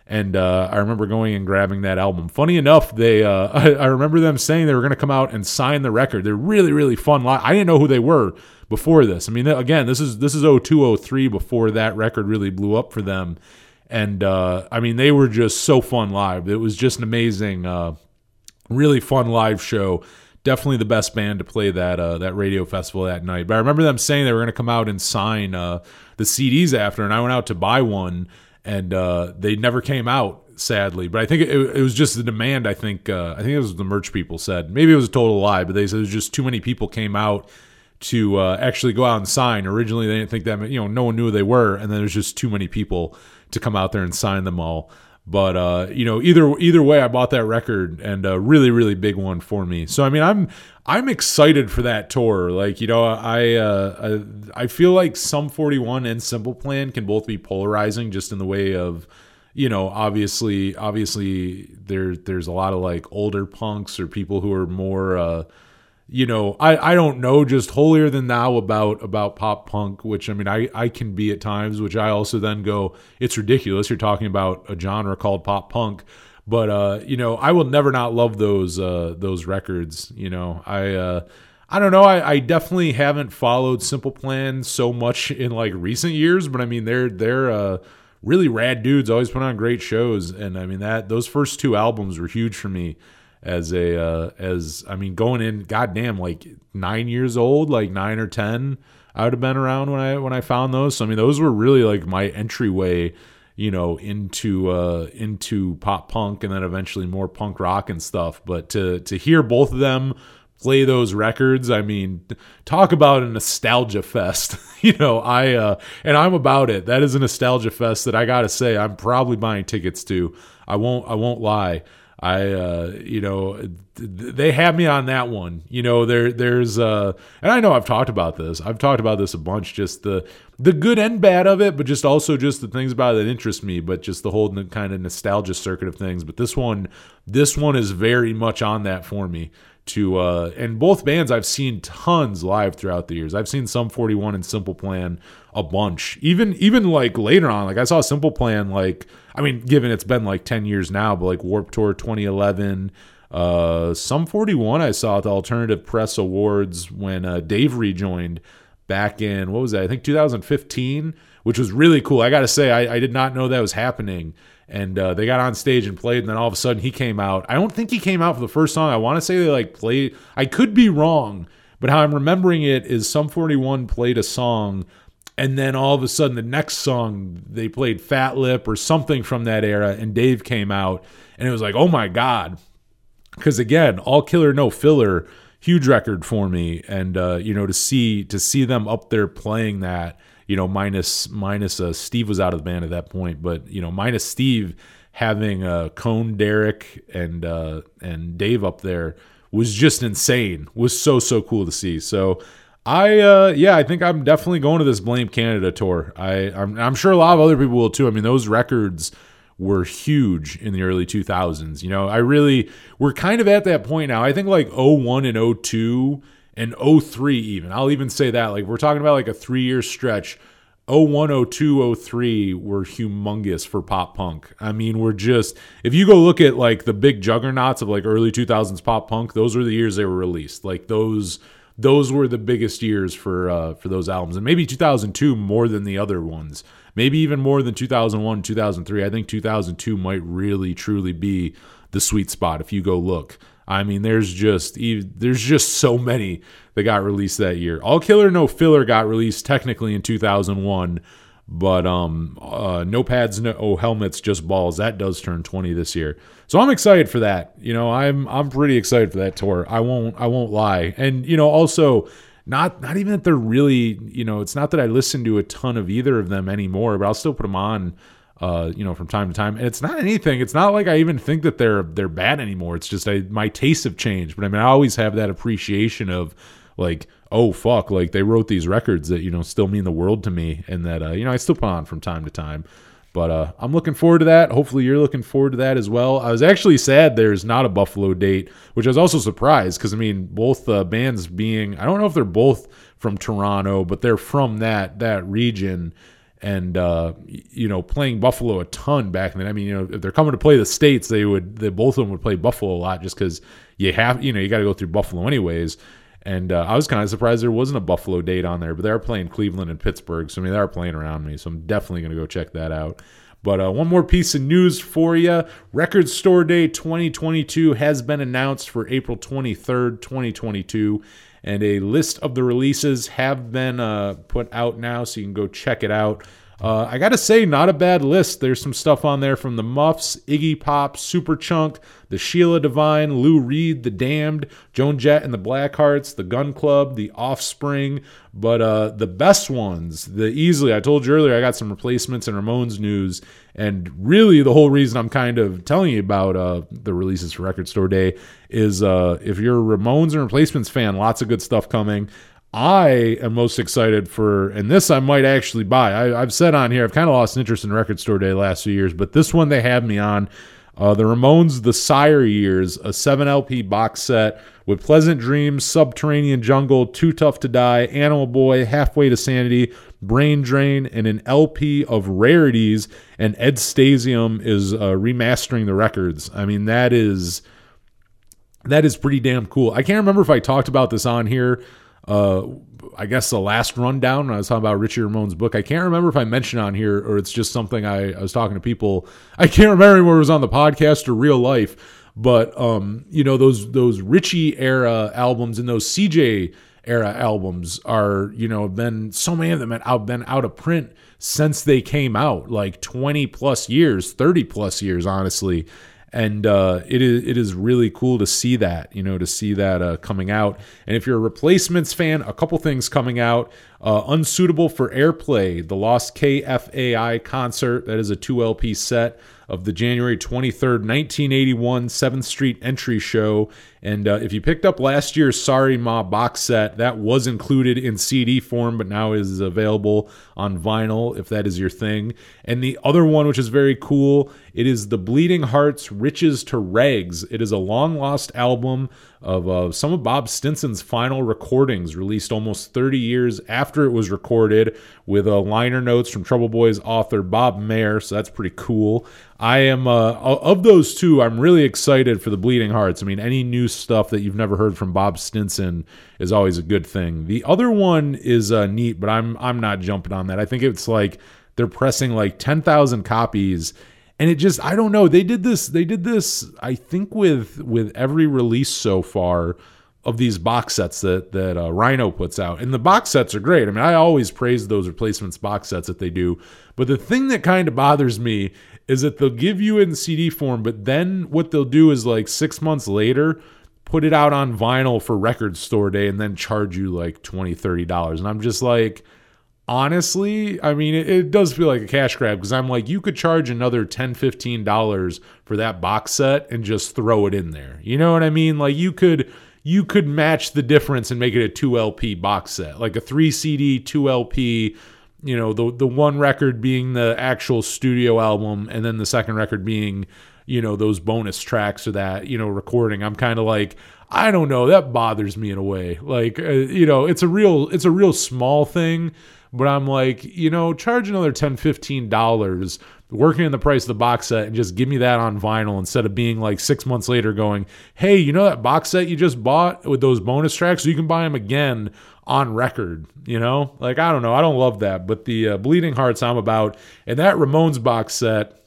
and uh, I remember going and grabbing that album. Funny enough, they uh, I, I, remember them saying they were going to come out and sign the record. They're really really fun. Live. I didn't know who they were before this. I mean, again, this is this is 0203 before that record really blew up for them, and uh, I mean they were just so fun live. It was just an amazing, uh, really fun live show. Definitely the best band to play that uh, that radio festival that night. But I remember them saying they were going to come out and sign uh, the CDs after, and I went out to buy one and uh, they never came out sadly. But i think it, it was just the demand i think uh, i think it was the merch people said. Maybe it was a total lie but they said it was just too many people came out to uh, actually go out and sign. Originally they didn't think that you know no one knew who they were and then there's just too many people to come out there and sign them all but uh, you know, either either way, I bought that record and a really really big one for me. So I mean, I'm I'm excited for that tour. Like you know, I uh, I, I feel like Sum 41 and Simple Plan can both be polarizing, just in the way of you know, obviously obviously there there's a lot of like older punks or people who are more. Uh, you know, I, I don't know just holier than thou about about pop punk, which I mean I, I can be at times, which I also then go, it's ridiculous. You're talking about a genre called pop punk. But uh, you know, I will never not love those uh those records. You know, I uh I don't know. I, I definitely haven't followed Simple Plan so much in like recent years, but I mean they're they're uh really rad dudes, always put on great shows. And I mean that those first two albums were huge for me as a uh, as I mean going in goddamn like nine years old like nine or ten I would have been around when I when I found those. So I mean those were really like my entryway you know into uh into pop punk and then eventually more punk rock and stuff. But to to hear both of them play those records I mean talk about a nostalgia fest you know I uh and I'm about it. That is a nostalgia fest that I got to say I'm probably buying tickets to. I won't I won't lie I, uh, you know, th- they have me on that one. You know, there, there's, uh, and I know I've talked about this. I've talked about this a bunch. Just the, the good and bad of it, but just also just the things about it that interest me. But just the whole kind of nostalgia circuit of things. But this one, this one is very much on that for me. To uh, and both bands I've seen tons live throughout the years. I've seen Sum 41 and Simple Plan a bunch. Even even like later on, like I saw Simple Plan like I mean, given it's been like 10 years now, but like Warp Tour 2011, uh, Sum 41 I saw at the Alternative Press Awards when uh, Dave rejoined back in what was that? I think 2015, which was really cool. I got to say, I, I did not know that was happening. And uh, they got on stage and played, and then all of a sudden he came out. I don't think he came out for the first song. I want to say they like played. I could be wrong, but how I'm remembering it is Sum 41 played a song, and then all of a sudden the next song they played Fat Lip or something from that era, and Dave came out, and it was like, oh my god, because again, all killer no filler, huge record for me, and uh, you know to see to see them up there playing that, you know minus minus uh, Steve was out of the band at that point, but you know minus Steve having uh, Cone, Deryck, and uh, and Dave up there was just insane. Was so so cool to see. So. I uh yeah, I think I'm definitely going to this Blame Canada tour. I I'm, I'm sure a lot of other people will too. I mean, those records were huge in the early 2000s. You know, I really we're kind of at that point now. I think like 01 and 02 and 03 even. I'll even say that like we're talking about like a 3-year stretch. 01 02 03 were humongous for pop punk. I mean, we're just if you go look at like the big juggernauts of like early 2000s pop punk, those were the years they were released. Like those those were the biggest years for uh, for those albums, and maybe 2002 more than the other ones. Maybe even more than 2001, 2003. I think 2002 might really truly be the sweet spot if you go look. I mean, there's just there's just so many that got released that year. All Killer No Filler got released technically in 2001, but um, uh, no pads, no oh, helmets, just balls. That does turn 20 this year. So I'm excited for that. You know, I'm I'm pretty excited for that tour. I won't I won't lie. And you know, also not not even that they're really you know, it's not that I listen to a ton of either of them anymore, but I'll still put them on. Uh, you know, from time to time, and it's not anything. It's not like I even think that they're they're bad anymore. It's just I, my tastes have changed. But I mean, I always have that appreciation of like, oh fuck, like they wrote these records that you know still mean the world to me, and that uh, you know I still put on from time to time. But uh, I'm looking forward to that. Hopefully, you're looking forward to that as well. I was actually sad there's not a Buffalo date, which I was also surprised because I mean, both uh, bands being I don't know if they're both from Toronto, but they're from that that region, and uh, you know, playing Buffalo a ton back then. I mean, you know, if they're coming to play the states, they would they both of them would play Buffalo a lot just because you have you know you got to go through Buffalo anyways. And uh, I was kind of surprised there wasn't a Buffalo date on there, but they are playing Cleveland and Pittsburgh. So, I mean, they are playing around me. So, I'm definitely going to go check that out. But uh, one more piece of news for you Record Store Day 2022 has been announced for April 23rd, 2022. And a list of the releases have been uh, put out now, so you can go check it out. Uh, I gotta say, not a bad list. There's some stuff on there from the Muffs, Iggy Pop, Superchunk, the Sheila Divine, Lou Reed, the Damned, Joan Jett and the Blackhearts, the Gun Club, the Offspring. But uh, the best ones, the easily, I told you earlier, I got some replacements and Ramones news. And really, the whole reason I'm kind of telling you about uh, the releases for Record Store Day is uh, if you're a Ramones and replacements fan, lots of good stuff coming. I am most excited for, and this I might actually buy. I, have said on here, I've kind of lost interest in Record Store Day last few years, but this one they have me on. Uh, the Ramones, The Sire Years, a 7 LP box set with Pleasant Dreams, Subterranean Jungle, Too Tough to Die, Animal Boy, Halfway to Sanity, Brain Drain, and an LP of rarities. And Ed Stasium is uh, remastering the records. I mean, that is that is pretty damn cool. I can't remember if I talked about this on here uh, I guess the last rundown when I was talking about Richie Ramone's book. I can't remember if I mentioned on here or it's just something I, I was talking to people. I can't remember where it was on the podcast or real life, but um, you know those those Richie era albums and those CJ era albums are you know been so many of them have been out of print since they came out, like twenty plus years, thirty plus years, honestly and uh, it is it is really cool to see that you know to see that uh, coming out. And if you're a replacements fan, a couple things coming out. Uh, unsuitable for airplay, the Lost KFAI concert. That is a two LP set of the January 23rd, 1981 7th Street entry show. And uh, if you picked up last year's Sorry Ma box set, that was included in CD form, but now is available on vinyl if that is your thing. And the other one, which is very cool, it is the Bleeding Hearts Riches to Rags. It is a long lost album of uh, some of Bob Stinson's final recordings, released almost 30 years after it was recorded, with uh, liner notes from Trouble Boys author Bob Mehr. So that's pretty cool. I am uh, of those two. I'm really excited for the Bleeding Hearts. I mean, any new stuff that you've never heard from Bob Stinson is always a good thing. The other one is uh, neat, but I'm I'm not jumping on that. I think it's like they're pressing like ten thousand copies, and it just I don't know. They did this. They did this. I think with with every release so far of these box sets that that uh, Rhino puts out, and the box sets are great. I mean, I always praise those replacements box sets that they do. But the thing that kind of bothers me is that they'll give you in CD form, but then what they'll do is like six months later, put it out on vinyl for record store day and then charge you like 20 $30. And I'm just like, honestly, I mean, it, it does feel like a cash grab because I'm like, you could charge another $10, $15 for that box set and just throw it in there. You know what I mean? Like you could you could match the difference and make it a 2 LP box set, like a 3 CD, 2 LP you know the the one record being the actual studio album and then the second record being you know those bonus tracks or that you know recording i'm kind of like i don't know that bothers me in a way like uh, you know it's a real it's a real small thing but i'm like you know charge another 10 15 dollars working in the price of the box set and just give me that on vinyl instead of being like six months later going hey you know that box set you just bought with those bonus tracks so you can buy them again on record, you know? Like, I don't know. I don't love that. But the uh, Bleeding Hearts I'm about, and that Ramones box set,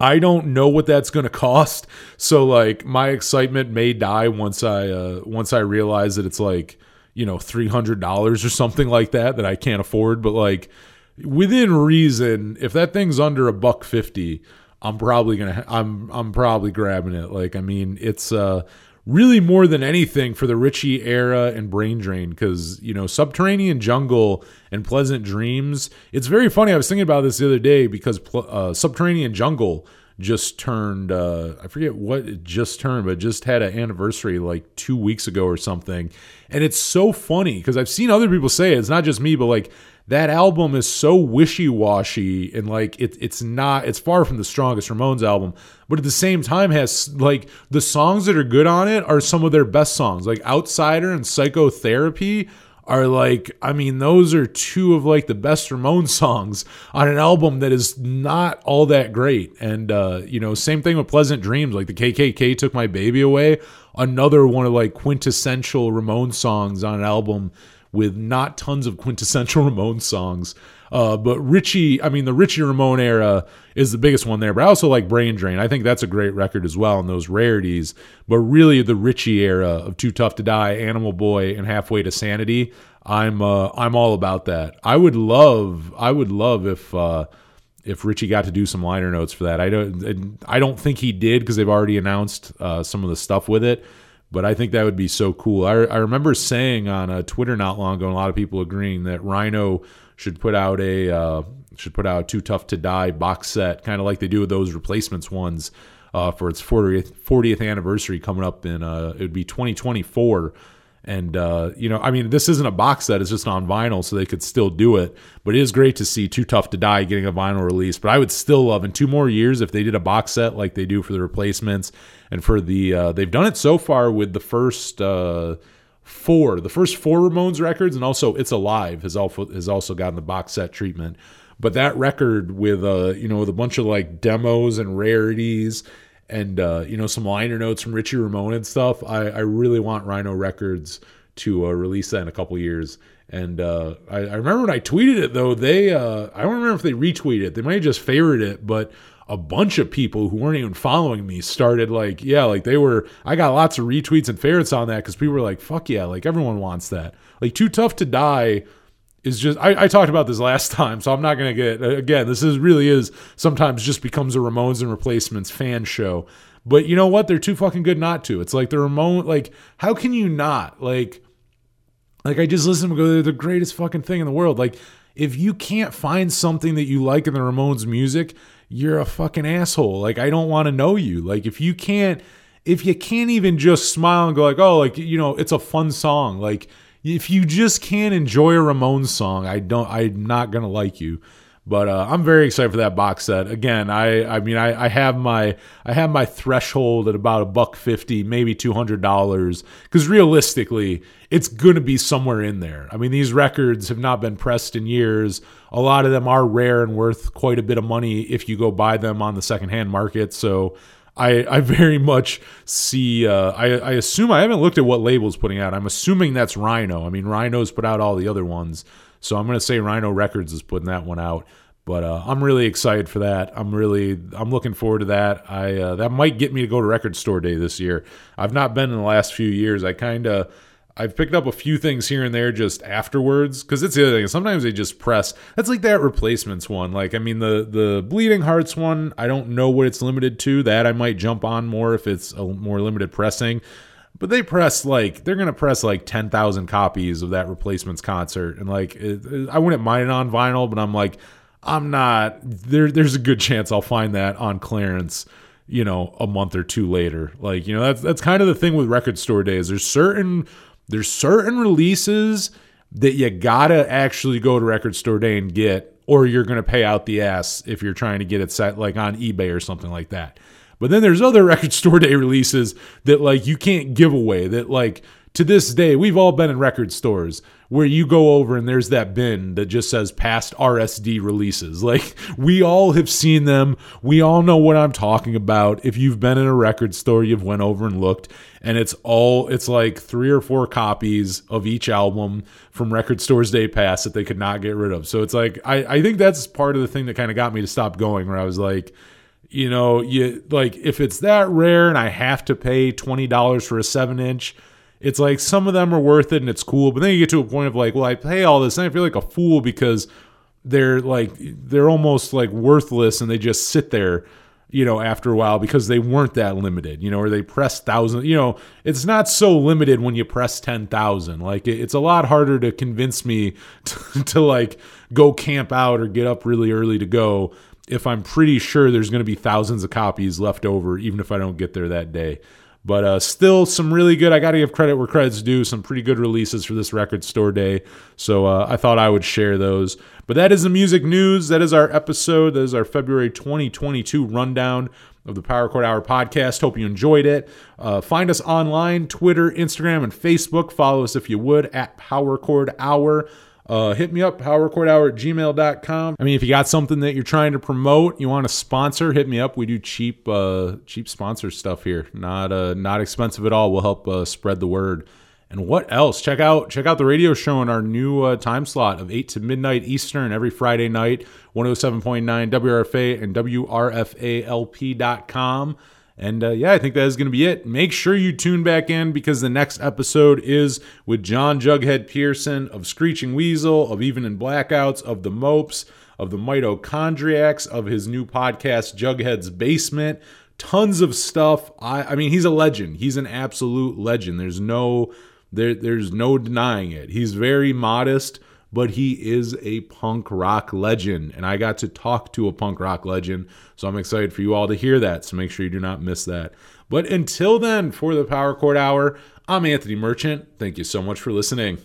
I don't know what that's going to cost. So, like, my excitement may die once I, uh, once I realize that it's like, you know, $300 or something like that that I can't afford. But, like, within reason, if that thing's under a buck 50, I'm probably gonna I'm I'm probably grabbing it. Like I mean, it's uh really more than anything for the Richie era and Brain Drain because you know Subterranean Jungle and Pleasant Dreams. It's very funny. I was thinking about this the other day because uh, Subterranean Jungle just turned uh, I forget what it just turned, but just had an anniversary like two weeks ago or something. And it's so funny because I've seen other people say it. It's not just me, but like that album is so wishy-washy and like it, it's not it's far from the strongest ramones album but at the same time has like the songs that are good on it are some of their best songs. Like outsider and psychotherapy are like i mean those are two of like the best ramones songs on an album that is not all that great. And uh you know same thing with pleasant dreams. Like the kkk took my baby away another one of like quintessential ramones songs on an album with not tons of quintessential Ramon songs. Uh, but Richie, I mean, the Richie Ramone era is the biggest one there. But I also like Brain Drain. I think that's a great record as well, and those rarities. But really, the Richie era of Too Tough to Die, Animal Boy, and Halfway to Sanity. I'm uh, I'm all about that. I would love I would love if uh, if Richie got to do some liner notes for that. I don't I don't think he did because they've already announced uh, some of the stuff with it but I think that would be so cool. I, I remember saying on a Twitter not long ago, and a lot of people agreeing that Rhino should put out a uh, should put out Too Tough to Die box set, kind of like they do with those replacements ones uh, for its 40th 40th anniversary coming up in uh, it would be 2024. And uh, you know, I mean, this isn't a box set; it's just on vinyl, so they could still do it. But it is great to see Too Tough to Die getting a vinyl release. But I would still love in two more years if they did a box set like they do for the replacements and for the uh, they've done it so far with the first uh, four, the first four Ramones records, and also It's Alive has also has also gotten the box set treatment. But that record with uh you know with a bunch of like demos and rarities and uh, you know some liner notes from Richie Ramone and stuff. I, I really want Rhino Records to uh, release that in a couple years. And uh, I, I, remember when I tweeted it though, they uh, I don't remember if they retweeted it. They might have just favored it, but a bunch of people who weren't even following me started like, yeah, like they were. I got lots of retweets and favorites on that because people were like, fuck yeah, like everyone wants that. Like Too Tough to Die is just. I, I talked about this last time, so I'm not gonna get uh, again. This is really is sometimes just becomes a Ramones and Replacements fan show. But you know what? They're too fucking good not to. It's like the Ramon. Like, how can you not like? Like I just listen to them go, they're the greatest fucking thing in the world. Like if you can't find something that you like in the Ramones music, you're a fucking asshole. Like I don't want to know you. Like if you can't if you can't even just smile and go like, "Oh, like you know, it's a fun song." Like if you just can't enjoy a Ramones song, I don't I'm not to like you. But uh, I'm very excited for that box set. Again, I I mean I, I have my I have my threshold at about a buck fifty, maybe two hundred dollars. Because realistically, it's gonna be somewhere in there. I mean, these records have not been pressed in years. A lot of them are rare and worth quite a bit of money if you go buy them on the secondhand market. So I, I very much see. Uh, I, I assume I haven't looked at what label's putting out. I'm assuming that's Rhino. I mean, Rhino's put out all the other ones, so I'm gonna say Rhino Records is putting that one out. But uh, I'm really excited for that. I'm really I'm looking forward to that. I uh, that might get me to go to record store day this year. I've not been in the last few years. I kind of I've picked up a few things here and there just afterwards because it's the other thing. Sometimes they just press. That's like that replacements one. Like I mean the the Bleeding Hearts one. I don't know what it's limited to. That I might jump on more if it's a more limited pressing. But they press like they're gonna press like ten thousand copies of that replacements concert, and like it, it- I wouldn't mind it on vinyl, but I'm like I'm not. There there's a good chance I'll find that on clearance you know a month or two later like you know that's that's kind of the thing with record store days there's certain there's certain releases that you gotta actually go to record store day and get or you're gonna pay out the ass if you're trying to get it set like on ebay or something like that. But then there's other record store day releases that like you can't give away that like to this day we've all been in record stores where you go over and there's that bin that just says past RSD releases. Like we all have seen them. We all know what I'm talking about. If you've been in a record store, you've went over and looked and it's all it's like three or four copies of each album from record stores day pass that they could not get rid of. So it's like I, I think that's part of the thing that kind of got me to stop going where I was like you know, you like if it's that rare and I have to pay twenty dollars for a seven inch, it's like some of them are worth it and it's cool, but then you get to a point of like, well, I pay all this and I feel like a fool because they're like they're almost like worthless and they just sit there, you know, after a while because they weren't that limited, you know, or they press thousand, you know, it's not so limited when you press ten thousand. Like it's a lot harder to convince me to, to like go camp out or get up really early to go if I'm pretty sure there's going to be thousands of copies left over, even if I don't get there that day. But uh, still, some really good. I got to give credit where credit's due. Some pretty good releases for this record store day. So uh, I thought I would share those. But that is the music news. That is our episode. That is our February 2022 rundown of the Power Chord Hour podcast. Hope you enjoyed it. Uh, find us online Twitter, Instagram, and Facebook. Follow us if you would at Power Chord Hour. Uh, hit me up, powerchordhour at gmail.com. I mean, if you got something that you're trying to promote, you want to sponsor, hit me up. We do cheap, uh, cheap sponsor stuff here. Not, uh, not expensive at all. We'll help uh, spread the word. And what else? Check out check out the radio show in our new uh, time slot of 8 to midnight Eastern every Friday night, 107.9 WRFA and WRFALP.com. And uh, yeah, I think that is going to be it. Make sure you tune back in because the next episode is with John Jughead Pierson of Screeching Weasel, of Even in Blackouts, of the Mopes, of the Mitochondriacs, of his new podcast, Jughead's Basement. Tons of stuff. I, I mean, he's a legend. He's an absolute legend. There's no there, there's no denying it. He's very modest, but he is a punk rock legend. And I got to talk to a punk rock legend. So I'm excited for you all to hear that. So make sure you do not miss that. But until then, for the Power Chord Hour, I'm Anthony Merchant. Thank you so much for listening.